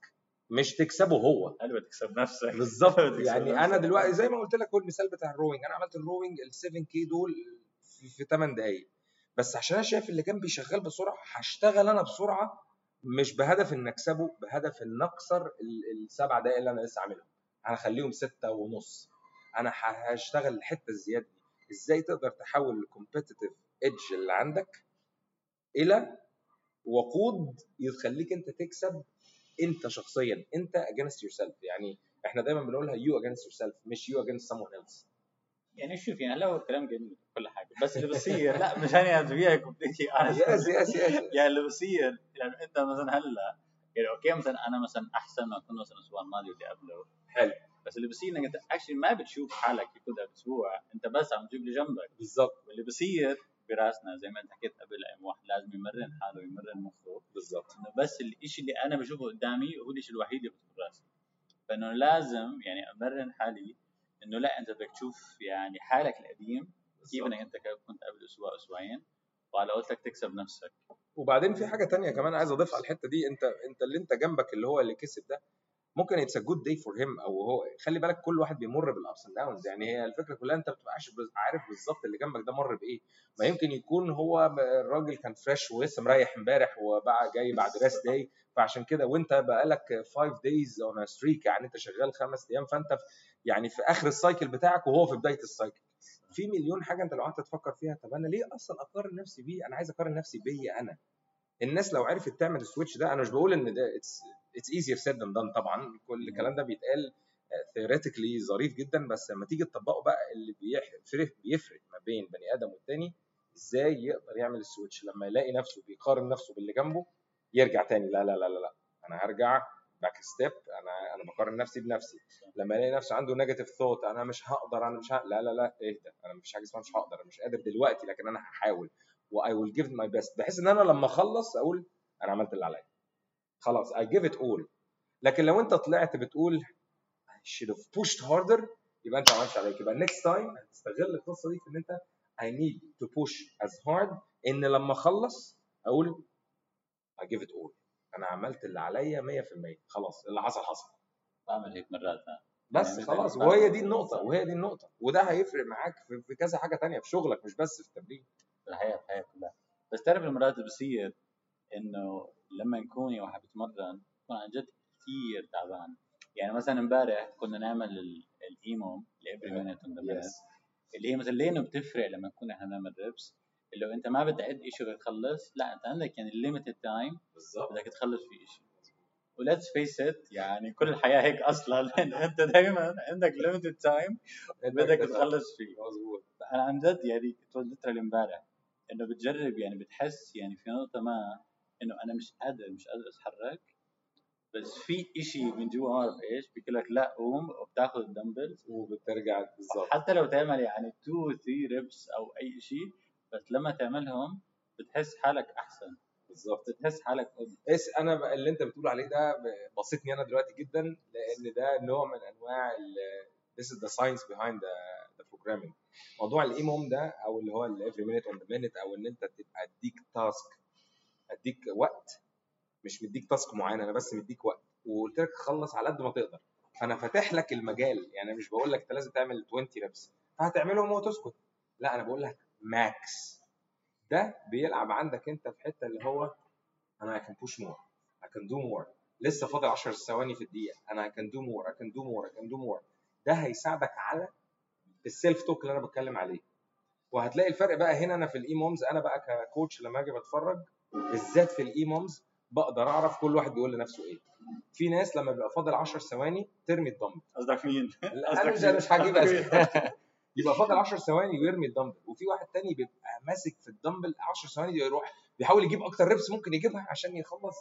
مش تكسبه هو. حلوة تكسب نفسك. بالظبط. يعني نفسك. أنا دلوقتي زي ما قلت لك هو المثال بتاع ال rowing. أنا عملت ال rowing ال 7 K دول في, في 8 دقائق بس عشان أنا شايف اللي جنبي شغال بسرعة هشتغل أنا بسرعة مش بهدف ان أكسبه بهدف ان اكسر ال- السبع دقائق اللي أنا لسه عاملهم. هخليهم ستة ونص. أنا هشتغل الحتة الزيادة دي. إزاي تقدر تحول ال competitive edge اللي عندك إلى وقود يخليك أنت تكسب أنت شخصيا. أنت against yourself. يعني إحنا دايما بنقولها you against yourself مش you against someone else. يعني شوف يعني هو الكلام جميل كل حاجة بس اللي بصير لا مش أنا اتبيها completely yes yes yes يعني اللي بصير يعني أنت مثلا هلا يعني أوكي مثلا أنا مثلا أحسن ما كنت مثلا الأسبوع الماضي واللي قبله. حلو. بس اللي بصير إنك أنت actually ما بتشوف حالك في كل أسبوع أنت بس عم تجيب اللي جنبك. بالظبط واللي بصير براسنا زي ما انت حكيت قبل واحد لازم يمرن حاله ويمرن مخه. بالظبط إنه بس الشيء اللي أنا بشوفه قدامي هو الشيء الوحيد اللي بدخل راسي. فإنه لازم يعني أمرن حالي إنه لا أنت بدك تشوف يعني حالك القديم كيف إنك أنت كنت قبل أسبوع أسبوعين وعلى قولتك تكسب نفسك. وبعدين في حاجة تانية كمان عايز أضيفها على الحتة دي أنت أنت اللي أنت جنبك اللي هو اللي كسب ده ممكن it's good day for him أو هو خلي بالك كل واحد بيمر بال ups and downs يعني هي الفكرة كلها أنت ما بتبقاش عارف بالظبط اللي جنبك ده مر بإيه. ما يمكن يكون هو الراجل كان fresh ولسه مريح امبارح وبقى جاي بعد rest day فعشان كده وأنت بقالك 5 days on streak يعني أنت شغال خمس أيام فأنت في يعني في آخر ال cycle بتاعك وهو في بداية ال cycle في مليون حاجة أنت لو قعدت تفكر فيها طب أنا ليه أصلا أقارن نفسي بيه؟ أنا عايز أقارن نفسي بيا أنا. الناس لو عرفت تعمل ال switch ده أنا مش بقول إن ده it's easier said than done طبعا. كل الكلام ده بيتقال theoretically ظريف جدا بس لما تيجي تطبقه بقى اللي بيفرق بيفرق ما بين بني آدم والتاني إزاي يقدر يعمل ال switch لما يلاقي نفسه بيقارن نفسه باللي جنبه يرجع تاني لا لا لا لا, لا. أنا هرجع back step أنا أنا بقارن نفسي بنفسي. لما يلاقي نفسه عنده negative thought أنا مش هقدر أنا مش ه... لا لا لا اهدى أنا مفيش حاجة اسمها مش هقدر أنا مش قادر دلوقتي لكن أنا هحاول. و I will give my best بحيث إن أنا لما أخلص أقول أنا عملت اللي عليا. خلاص I give it all. لكن لو انت طلعت بتقول I should have pushed harder يبقى انت ما عملتش عليك. يبقى next time هتستغل القصة دي في إن انت I need to push as hard إن لما أخلص أقول I give it all. أنا عملت اللي عليا 100% خلاص اللي حصل حصل. بعمل هيك مرات. بس خلاص وهي دي النقطة وهي دي النقطة. وده هيفرق معاك في كذا حاجة تانية في شغلك مش بس في التمرين. في الحياة في الحياة كلها. بس تعرف المرات اللي بصير إنه لما نكون واحد بيتمرن بكون عن جد كثير تعبان. يعني مثلا امبارح كنا نعمل ال- ال EMOM every minute on the minute. اللي هي مثلا ليه بتفرق لما نكون إحنا نعمل reps اللي هو أنت ما بدك تعد شيء تخلص لا أنت عندك يعني limited time بالظبط بدك تخلص فيه شيء و let's face it يعني كل الحياة هيك أصلا أنت دائما عندك limited time بدك تخلص فيه. مظبوط. أنا عن جد يعني literally امبارح إنه بتجرب يعني بتحس يعني في نقطة ما إنه أنا مش قادر مش قادر أتحرك. بس في إشي من جوا ما بعرف إيش؟ بيقول لك لا قوم وبتاخذ ال dumbbells. وبترجع بالظبط. حتى لو تعمل يعني 2 3 reps أو أي شيء بس لما تعملهم بتحس حالك أحسن. بالظبط. بتحس حالك yes أنا اللي أنت بتقول عليه ده ب- بسطني أنا دلوقتي جدا لأن ده نوع من أنواع ال this is the science behind the, the programming. موضوع ال EMOM ده أو اللي هو ال every minute on the minute أو إن أنت تبقى اديك task أديك وقت مش مديك task معين أنا بس مديك وقت. وقلت لك خلص على قد ما تقدر. فأنا فاتح لك المجال يعني مش بقول لك أنت لازم تعمل 20 reps فهتعملهم وتسكت لا أنا بقول لك max ده بيلعب عندك أنت في حتة اللي هو أنا I can push more. I can do more. لسه فاضل 10 ثواني في الدقيقة. أنا I can do more. I can do more. I can do more. ده هيساعدك على ال self talk اللي أنا بتكلم عليه. وهتلاقي الفرق بقى هنا أنا في ال EMOMs أنا بقى ك coach لما أجي بتفرج بالذات في ال EMOMs بقدر أعرف كل واحد بيقول لنفسه إيه. في ناس لما بيبقى فاضل 10 ثواني ترمي الدمبل. قصدك مين؟ أنا مش هجيب أسامي. يبقى فاضل 10 ثواني ويرمي الدمبل. وفي واحد تاني بيبقى ماسك في الدمبل 10 ثواني يروح بيحاول يجيب أكتر reps ممكن يجيبها عشان يخلص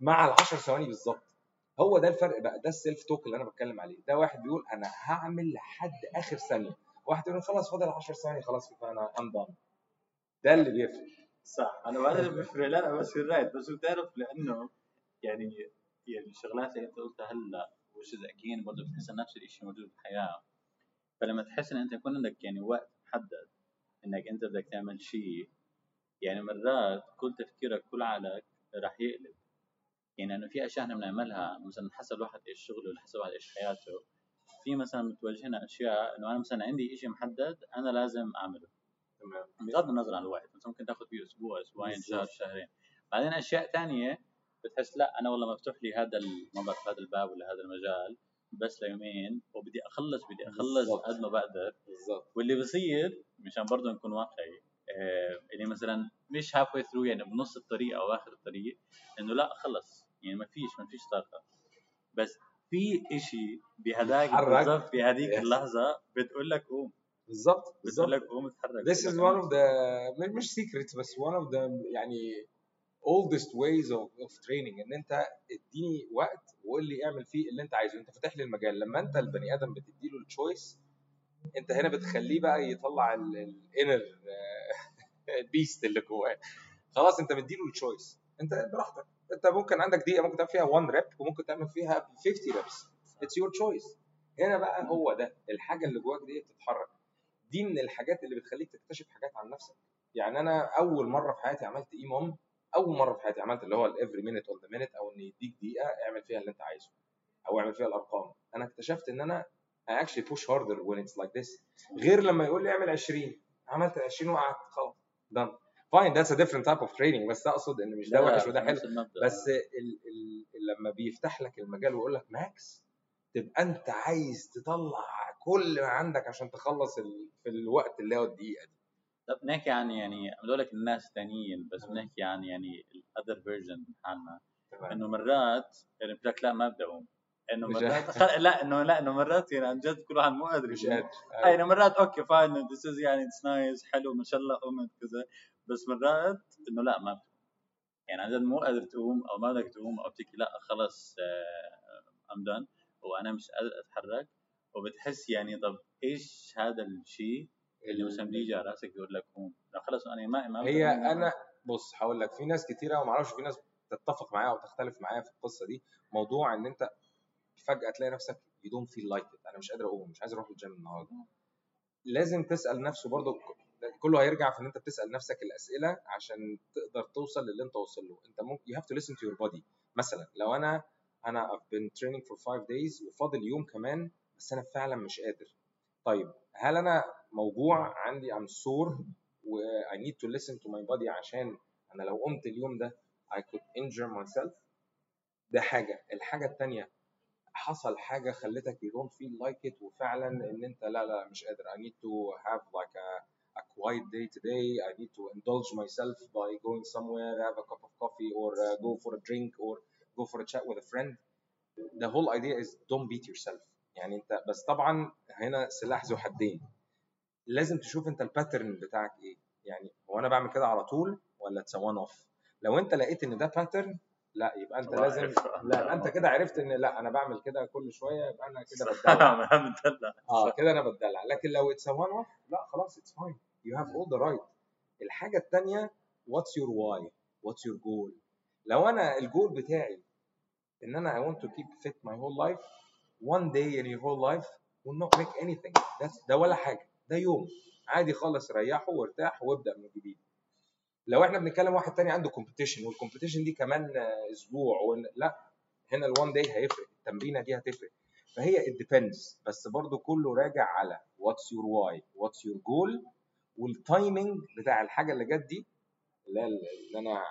مع ال 10 ثواني بالظبط. هو ده الفرق بقى. ده ال self talk اللي أنا بتكلم عليه. ده واحد بيقول أنا هعمل لحد آخر ثانية. واحد يقول خلاص فاضل 10 ثواني خلاص كفايه أنا I'm done ده اللي بيفرق. صح. أنا ما بيفرق. لا بس في الرايت بس بتعرف لأنه يعني يعني الشغلات اللي أنت قلتها هلأ وش اجين برضه بتحس نفس الشيء موجود في الحياة. فلما تحس إن أنت يكون عندك يعني وقت محدد إنك أنت بدك تعمل شيء يعني مرات كل تفكيرك كل عقلك راح يقلب. يعني إنه في أشياء إحنا بنعملها مثلا حسب الواحد إيش شغله حسب الواحد إيش حياته. في مثلا بتواجهنا أشياء إنه أنا مثلا عندي شيء محدد أنا لازم أعمله. تمام بغض النظر عن الوقت مثلا ممكن تاخذ فيه أسبوع أسبوعين شهر. شهرين بعدين أشياء ثانية بتحس لا أنا والله مفتوح لي هذا ما بعرف هذا الباب ولا هذا المجال بس ليومين وبدي أخلص بدي أخلص. قد ما بقدر بالظبط واللي بصير مشان برضه نكون واقعي آه اللي مثلا مش halfway through يعني بنص الطريق أو آخر الطريق إنه لا خلص يعني ما فيش ما فيش طاقة بس في إشي تتحرك. بالضبط في هذيك Yes. اللحظة بتقول لك قوم بالظبط بالظبط لك قوم اتحرك This is one of the مش secrets بس one of the يعني oldest ways of, of training إن أنت اديني وقت وقول لي اعمل فيه اللي أنت عايزه. أنت فاتح لي المجال. لما أنت البني آدم بتدي له ال choice أنت هنا بتخليه بقى يطلع ال inner ال beast اللي جواه. خلاص أنت مديله ال choice أنت براحتك. أنت ممكن عندك دقيقة ممكن تعمل فيها 1 rep وممكن تعمل فيها 50 reps it's your choice هنا بقى هو ده. الحاجة اللي جواك دي بتتحرك دي من الحاجات اللي بتخليك تكتشف حاجات عن نفسك. يعني أنا أول مرة في حياتي عملت EMOM أول مرة في حياتي عملت اللي هو ال every minute on the minute أو ان يديك دقيقة اعمل فيها اللي أنت عايزه أو اعمل فيها الأرقام. أنا اكتشفت إن أنا I actually push harder when it's like this. غير لما يقول لي اعمل 20 عملت 20 وقعدت خلاص. Done. Fine. That's a different type of training. بس أقصد إن مش ده وحش وده حلو. بس ال ال لما بيفتح لك المجال ويقول لك max تبقى أنت عايز تطلع كل ما عندك عشان تخلص ال... في الوقت اللي هو الدقيقة دي. طب نحكي عن يعني بدول لك الناس الثانيين بس بنحكي عن يعني ال other version من حالنا إنه مرات يعني لك لا ما بدي اقوم انه مرات خل... لا إنه لا إنه مرات يعني عن جد كل واحد مو قادر مش. قادر. اي إنه مرات okay fine this is يعني it's nice حلو ما شاء الله قمت كذا. بس مرات إنه لا ما بتقوم. يعني عن جد مو قادر تقوم أو ما بدك تقوم أو بتحكي لا خلص ام دون وأنا مش قادر أتحرك وبتحس يعني طب إيش هذا الشيء اللي مثلا بيجي على رأسك يقول لك قوم لا خلص أنا ما ما هي. أنا بص هقول لك في ناس كتيره وما أعرفش في ناس تتفق معايا أو تختلف معايا في القصة دي موضوع إن أنت فجأة تلاقي نفسك don't feel like it أنا مش قادر أقوم مش عايز أروح الجيم النهارده. لازم تسأل نفسه برضو كله هيرجع في إن أنت بتسأل نفسك الأسئلة عشان تقدر توصل للي أنت وصل له. أنت ممكن you have to listen to your body. مثلا لو أنا أنا I've been training for five days وفاضل يوم كمان بس أنا فعلا مش قادر طيب هل أنا موجوع عندي I'm sore و I need to listen to my body عشان أنا لو قمت اليوم ده I could injure myself ده حاجة الحاجة التانية حصل حاجة خلتك you don't feel like it وفعلا ان انت لا لا مش قادر I need to have like a, a quiet day today I need to indulge myself by going somewhere have a cup of coffee or uh, go for a drink or go for a chat with a friend the whole idea is don't beat yourself. يعني انت بس طبعا هنا سلاح ذو حدين. لازم تشوف انت ال pattern بتاعك إيه. يعني هو أنا بعمل كده على طول ولا it's one off لو انت لقيت إن ده pattern لا يبقى انت لازم. لا يبقى انت كده عرفت إن لا أنا بعمل كده كل شوية يبقى أنا كده بتدلع. آه كده أنا بتدلع. لكن لو it's one off لا خلاص it's fine you have all the right الحاجة الثانية what's your why what's your goal لو أنا الجول بتاعي إن أنا I want to keep fit my whole life. One day in your whole life will not make anything. That's ده ولا حاجة. ده يوم. عادي خالص ريحه وارتاح وابدأ من جديد. لو إحنا بنتكلم واحد تاني عنده competition وال competition دي كمان أسبوع ون... لا. هنا ال one day هيفرق. التمرينة دي هتفرق. فهي it depends. بس برضو كله راجع على what's your why what's your goal وال timing بتاع الحاجة اللي جت دي اللي أنا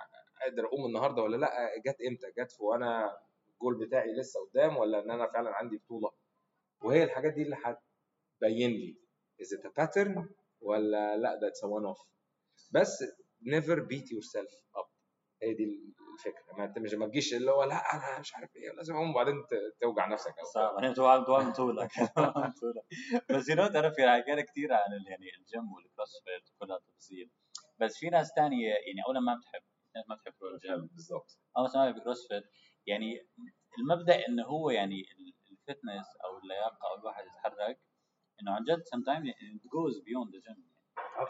قادر أقوم النهارده ولا لأ جت إمتى؟ جت وأنا الجول بتاعي لسه قدام ولا إن أنا فعلا عندي بطولة؟ وهي الحاجات دي اللي هتبين لي. It a pattern ولا لأ that's a one off بس never beat yourself up. هي دي الفكرة. ما انت مش ما تجيش اللي هو لأ أنا مش عارف إيه لازم أقوم وبعدين توجع نفسك صعب. أنا توعد توعد طولك. بس you know تعرف في حكينا كثير عن يعني الجيم وال CrossFit وكل هالتفاصيل. بس في ناس ثانية يعني اولا ما بتحب ناس ما بتحب تروح الجيم. بالظبط. أو مثلا ما بيحب CrossFit يعني المبدأ إنه هو يعني ال- ال fitness أو اللياقة أو الواحد يتحرك إنه عن جد sometimes it goes beyond the gym.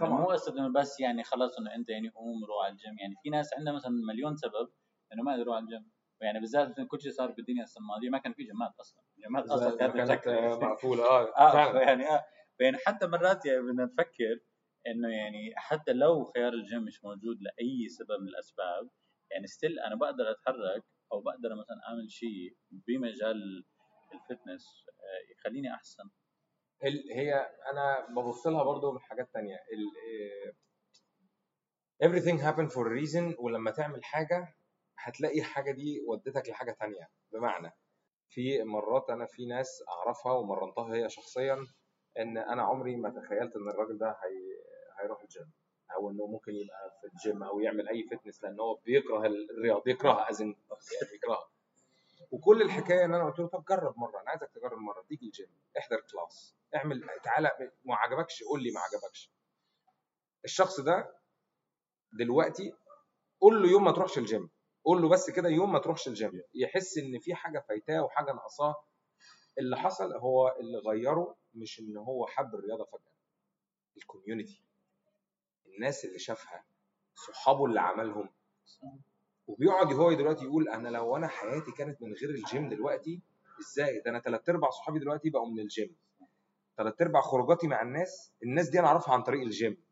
آه مو قصة إنه بس يعني خلص إنه أنت يعني قوم روح على الجيم. يعني في ناس عندها مثلا مليون سبب إنه ما يقدروا على الجيم. يعني بالذات مثلاً كل شيء صار بالدنيا السنة الماضيه ما كان في جيمات أصلا. الجيمات أصلا كانت مشكلة. مقفولة. آه آه فعلا. يعني آه. يعني حتى مرات يعني بدنا نفكر إنه يعني حتى لو خيار الجيم مش موجود لأي سبب من الأسباب يعني still أنا بقدر أتحرك أو بقدر مثلا أعمل شيء بمجال ال fitness آه، يخليني أحسن. هي أنا ببص لها برضو من حاجات تانية. ال إيه، everything happen for a reason ولما تعمل حاجة هتلاقي الحاجة دي ودتك لحاجة تانية. بمعنى في مرات أنا في ناس أعرفها ومرنتها هي شخصيا إن أنا عمري ما تخيلت إن الراجل ده هي... هيروح الجيم. أو إنه ممكن يبقى في الجيم أو يعمل أي fitness لأن هو بيكره الرياضة بيكرهها as in يعني بيكرهها. وكل الحكاية ان أنا قلت له طب جرب مرة أنا عايزك تجرب مرة تيجي الجيم احضر class اعمل تعالى ما عجبكش قول لي ما عجبكش. الشخص ده دلوقتي قول له يوم ما تروحش الجيم قول له بس كده يوم ما تروحش الجيم يحس إن في حاجة فايتاه وحاجة ناقصاه. اللي حصل هو اللي غيره مش إن هو حب الرياضة فجأة. ال community الناس اللي شافها صحابه اللي عملهم. وبيقعد هو دلوقتي يقول أنا لو أنا حياتي كانت من غير الجيم دلوقتي إزاي؟ ده أنا ثلاث أرباع صحابي دلوقتي بقوا من الجيم ثلاث أرباع خروجاتي مع الناس الناس دي أنا أعرفها عن طريق الجيم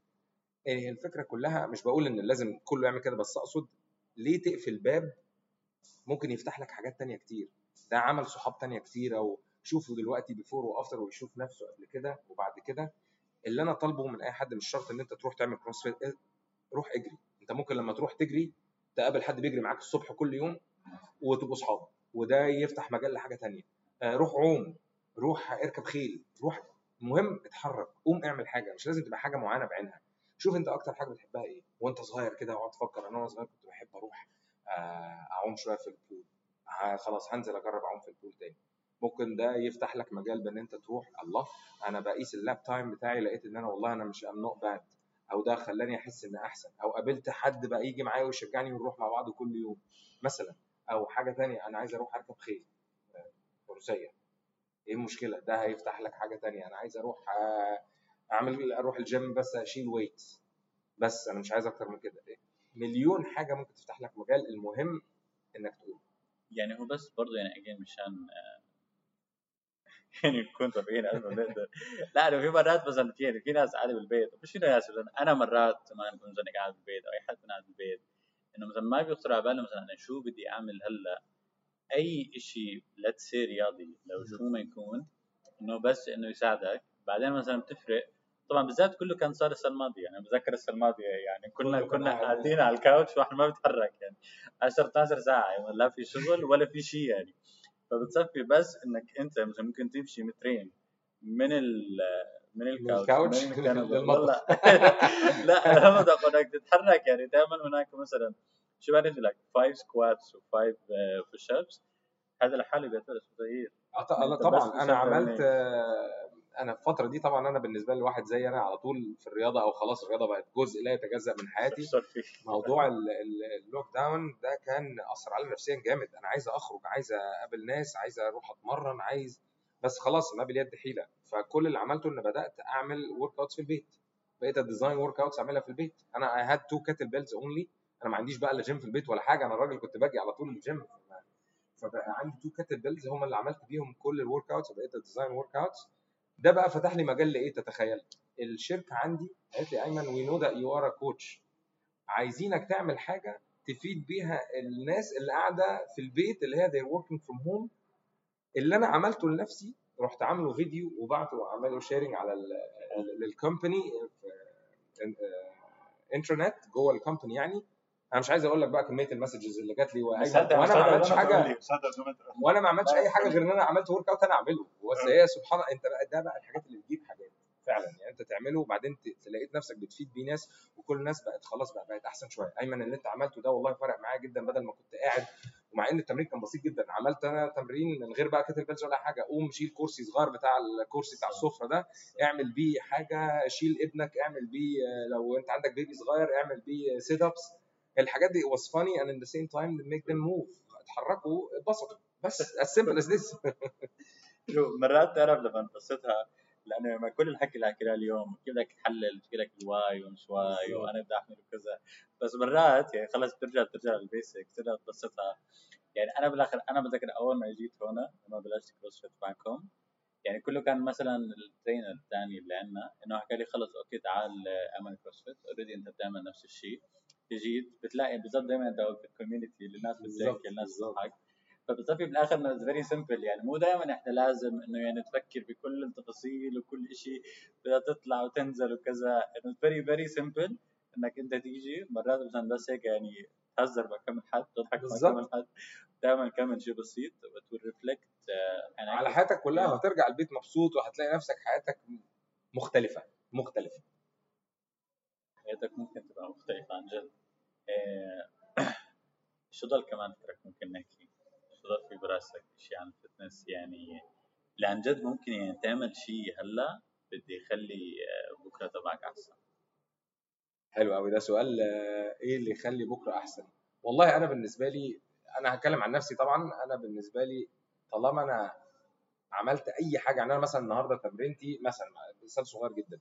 يعني الفكرة كلها مش بقول إن لازم كله يعمل كده بس أقصد ليه تقفل باب ممكن يفتح لك حاجات تانية كتير. ده عمل صحاب تانية كتيرة وشوفوا دلوقتي before و after ويشوف نفسه قبل كده وبعد كده. اللي أنا طالبه من أي حد مش شرط إن أنت تروح تعمل CrossFit روح اجري. أنت ممكن لما تروح تجري تقابل حد بيجري معاك الصبح كل يوم وتبقوا صحاب وده يفتح مجال لحاجة تانية. آه، روح عوم روح اركب خيل روح المهم اتحرك قوم اعمل حاجة مش لازم تبقى حاجة معينة بعينها. شوف أنت أكتر حاجة بتحبها إيه. وأنت صغير كده أقعد تفكر أنا وأنا صغير كنت بحب أروح آه، أعوم شوية في ال pool. خلاص هنزل أجرب أعوم في ال pool تاني. ممكن ده يفتح لك مجال بان انت تروح. الله أنا بقيس ال lap time بتاعي لقيت ان أنا والله أنا مش I'm not bad أو ده خلاني احس ان احسن. أو قابلت حد بقى يجي معايا ويشجعني ونروح مع بعض كل يوم. مثلا أو حاجة تانية أنا عايز أروح اركب خيل. فروسيه إيه المشكلة؟ ده هيفتح لك حاجة تانية. أنا عايز أروح آه، اعمل أروح الجيم بس اشيل ويت بس أنا مش عايز أكتر من كده. مليون حاجة ممكن تفتح لك مجال. المهم إنك تقول يعني هو بس برضه يعني اجين مشان يعني نكون طبيعيين قد ما بنقدر لا أنا في مرات مثلا في يعني في ناس قاعدة بالبيت مش في ناس مثلا أنا مرات ما نكون مثلا قاعد بالبيت أو أي حد قاعد بالبيت إنه مثلا ما بيخطر على باله مثلا أنا شو بدي أعمل هلأ؟ أي شيء let's say رياضي لو شو ما يكون إنه بس إنه يساعدك. بعدين مثلا بتفرق. طبعا بالذات كله كان صار السنة الماضية يعني بتذكر السنة الماضية يعني كلنا كنا قاعد. قاعدين على ال couch واحد ما بيتحرك يعني 10 12 ساعة يعني لا في شغل ولا في شيء يعني. فبتصفي بس إنك أنت مثلا ممكن تمشي مترين من ال من ال couch ال couch من الكنبة. للمطبخ. لا أنا بدي انك تتحرك. يعني تعمل هناك مثلا شو بعرف لك؟ 5 squats و5 push ups هذا لحاله بيعتبر تغيير طبعا أنا عملت أنا الفترة دي طبعا أنا بالنسبة لي واحد زي أنا على طول في الرياضة أو خلاص الرياضة بقت جزء لا يتجزأ من حياتي. في موضوع ال- ال- ال lockdown ده كان أثر علي نفسيا جامد. أنا عايز أخرج عايز أقابل ناس عايز أروح أتمرن عايز بس خلاص ما باليد حيلة. فكل اللي عملته إن بدأت أعمل workouts في البيت. بقيت ا design workouts أعملها في البيت. أنا I had two kettlebells only أنا ما عنديش بقى لا جيم في البيت ولا حاجة. أنا الراجل كنت باجي على طول الجيم فبقى عندي two kettlebells هم اللي عملت بيهم كل ال workouts وبقيت ا design workouts ده بقى فتح لي مجال لإيه؟ تتخيل. الشركة عندي قالت لي أيمن we know that you are coach عايزينك تعمل حاجة تفيد بيها الناس اللي قاعدة في البيت اللي هي they're working from home. اللي أنا عملته لنفسي رحت عامله فيديو وبعته وعمله sharing على لل company intranet جوه ال company يعني. أنا مش عايز أقول لك بقى كمية ال messages اللي جات لي وأنا ما عملتش حاجة. وأنا ما عملتش أي حاجة غير إن أنا عملت workout أنا أعمله. بس هي سبحان الله أنت بقى ده بقى الحاجات اللي بتجيب حاجات فعلا. يعني أنت تعمله وبعدين تلاقيت نفسك بتفيد بيه ناس وكل الناس بقت خلاص بقى بقت أحسن شوية. أيمن اللي أنت عملته ده والله فرق معايا جدا بدل ما كنت قاعد. ومع إن التمرين كان بسيط جدا عملت أنا تمرين من غير بقى kettlebells ولا حاجة. قوم شيل كرسي صغير بتاع الكرسي بتاع السفرة ده اعمل بيه حاجة شيل ابنك اعمل بيه لو أنت عندك baby صغير اعمل بيه sit ups الحاجات دي was funny and in the same time make them move. اتحركوا اتبسطوا. بس as simple as this. مرات تعرف لما انبسطها لأنه لما كل الحكي اللي حكيناه اليوم بدك تحلل؟ تحكي لك ال why ومش why؟ وأنا بدي اعمل وكذا بس مرات يعني خلص بترجع ترجع لل basic ترجع تبسطها. يعني أنا بالآخر أنا بتذكر أول ما جيت هون لما بلشت CrossFit معكم يعني كله كان مثلا ال trainer الثاني اللي عندنا إنه حكى لي خلص okay تعال أعمل CrossFit already أنت بتعمل نفس الشيء. جيت بتلاقي بالضبط دائما أنت في ال community الناس بتذاكر الناس بتضحك فبتصفي بالاخر انه very simple يعني. مو دائما إحنا لازم إنه يعني تفكر بكل التفاصيل وكل شيء بدها تطلع وتنزل وكذا. انه very very simple إنك أنت تيجي مرات مثلا بس هيك يعني تهزر مع كم حد تضحك مع كم حد. تعمل كم شيء بسيط وت reflect يعني على حياتك كلها. وهترجع البيت مبسوط وهتلاقي نفسك حياتك مختلفة مختلفة. حياتك ممكن تبقى مختلفة عن جد. شو ضل كمان فكرك ممكن نحكي؟ شو ضل في براسك شيء عن ال fitness يعني؟ عن جد ممكن يعني تعمل شيء هلا بدي يخلي بكرة تبعك أحسن. حلو قوي ده سؤال إيه اللي يخلي بكرة أحسن؟ والله أنا بالنسبة لي أنا هتكلم عن نفسي طبعا. أنا بالنسبة لي طالما أنا عملت أي حاجة يعني أنا مثلا النهارده تمرينتي مثلا مثال صغير جدا.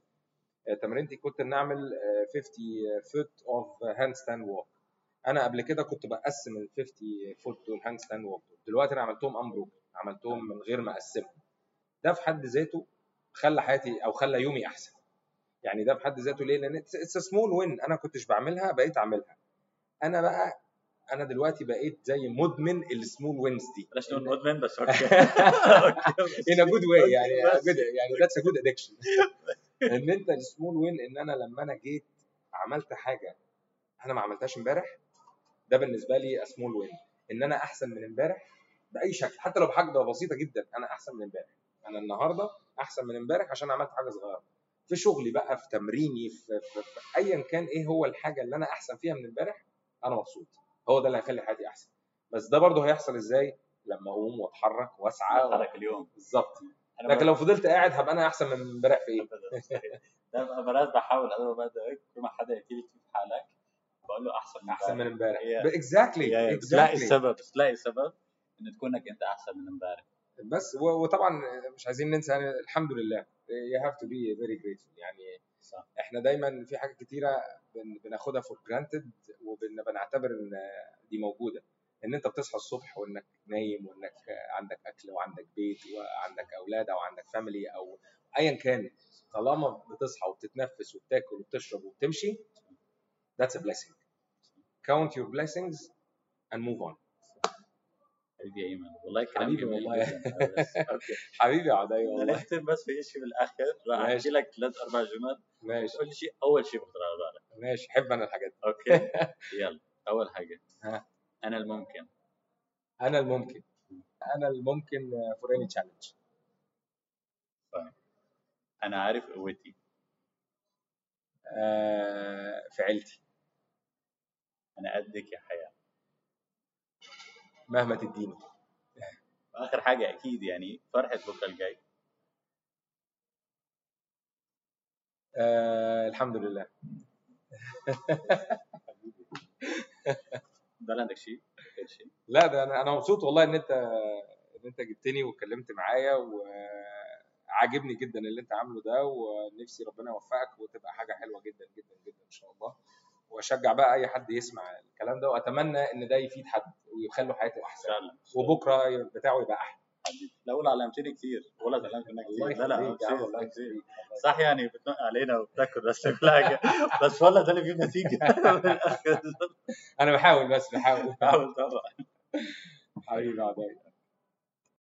تمرينتي كنت نعمل 50 foot of handstand walk أنا قبل كده كنت بقسم ال 50 foot دول handstand walk دلوقتي أنا عملتهم unbroken عملتهم من غير ما أقسمهم. ده في حد ذاته خلى حياتي أو خلى يومي أحسن. يعني ده في حد ذاته ليه؟ لأن it's small win أنا كنتش بعملها بقيت أعملها. أنا بقى أنا دلوقتي بقيت زي مدمن ال small wins دي. بلاش نقول مدمن بس okay. in a good way يعني يعني that's a good addiction. إن أنت ال small win إن أنا لما أنا جيت عملت حاجة أنا ما عملتهاش إمبارح ده بالنسبة لي سمول وين إن أنا أحسن من إمبارح بأي شكل حتى لو بحاجة بسيطة جدا أنا أحسن من إمبارح. أنا النهارده أحسن من إمبارح عشان عملت حاجة صغيرة. في شغلي بقى في تمريني في, في, في ايا كان إيه هو الحاجة اللي أنا أحسن فيها من إمبارح أنا مبسوط. هو ده اللي هيخلي حياتي أحسن. بس ده برضه هيحصل إزاي؟ لما أقوم وأتحرك وأسعى. أتحرك اليوم. بالظبط. لكن لو فضلت قاعد هبقى أنا أحسن من امبارح في إيه؟ ده مرات بحاول اول ما أبدأ كل ما حدا يحكي لي كيف حالك بقول له أحسن من أحسن من امبارح. exactly بتلاقي السبب بتلاقي سبب إن تكونك أنت أحسن من امبارح. بس وطبعا مش عايزين ننسى يعني الحمد لله. You have to be very grateful. يعني صح. إحنا دايما في حاجات كتيرة بناخدها for granted وبنعتبر إن دي موجودة. إن أنت بتصحى الصبح وإنك نايم وإنك عندك أكل وعندك بيت وعندك أولاد أو عندك family أو ايا كان طالما بتصحى وبتتنفس وبتاكل وبتشرب وبتمشي that's a blessing. Count your blessings and move on. حبيبي ايمن والله كلام حبيبي جميل والله. حبيبي يا عدي والله. نختم بس في شيء بالآخر. راح. أحكي لك ثلاث أربع جمل. ماشي. تقول لي شيء أول شيء بخطر على بالك. ماشي. حب أنا الحاجات دي. أوكي. يلا أول حاجة. ها. أنا الممكن. أنا الممكن. أنا الممكن for any challenge. أنا عارف قوتي. آه، في عيلتي أنا قدك يا حياة. مهما تديني. واخر حاجة أكيد يعني فرحة بكرة الجاي. آه، الحمد لله. ده عندك شيء؟ لا ده أنا أنا مبسوط والله إن أنت إن أنت جبتني واتكلمت معايا وعاجبني جدا اللي أنت عامله ده ونفسي ربنا يوفقك وتبقى حاجة حلوة جدا جدا جدا إن شاء الله. وأشجع بقى أي حد يسمع الكلام ده وأتمنى إن ده يفيد حد ويخلوا حياته أحسن. وبكرة بتاعه يبقى أحلى. لا قول علمتني كتير ولا اتعلمت منك كتير. لا لا كتير. كتير صح يعني بتنق علينا وبتاكل بس كل حاجة بس والله ده اللي بيجيب نتيجة. أنا بحاول بس بحاول. حاول طبعا. حبيبي عدي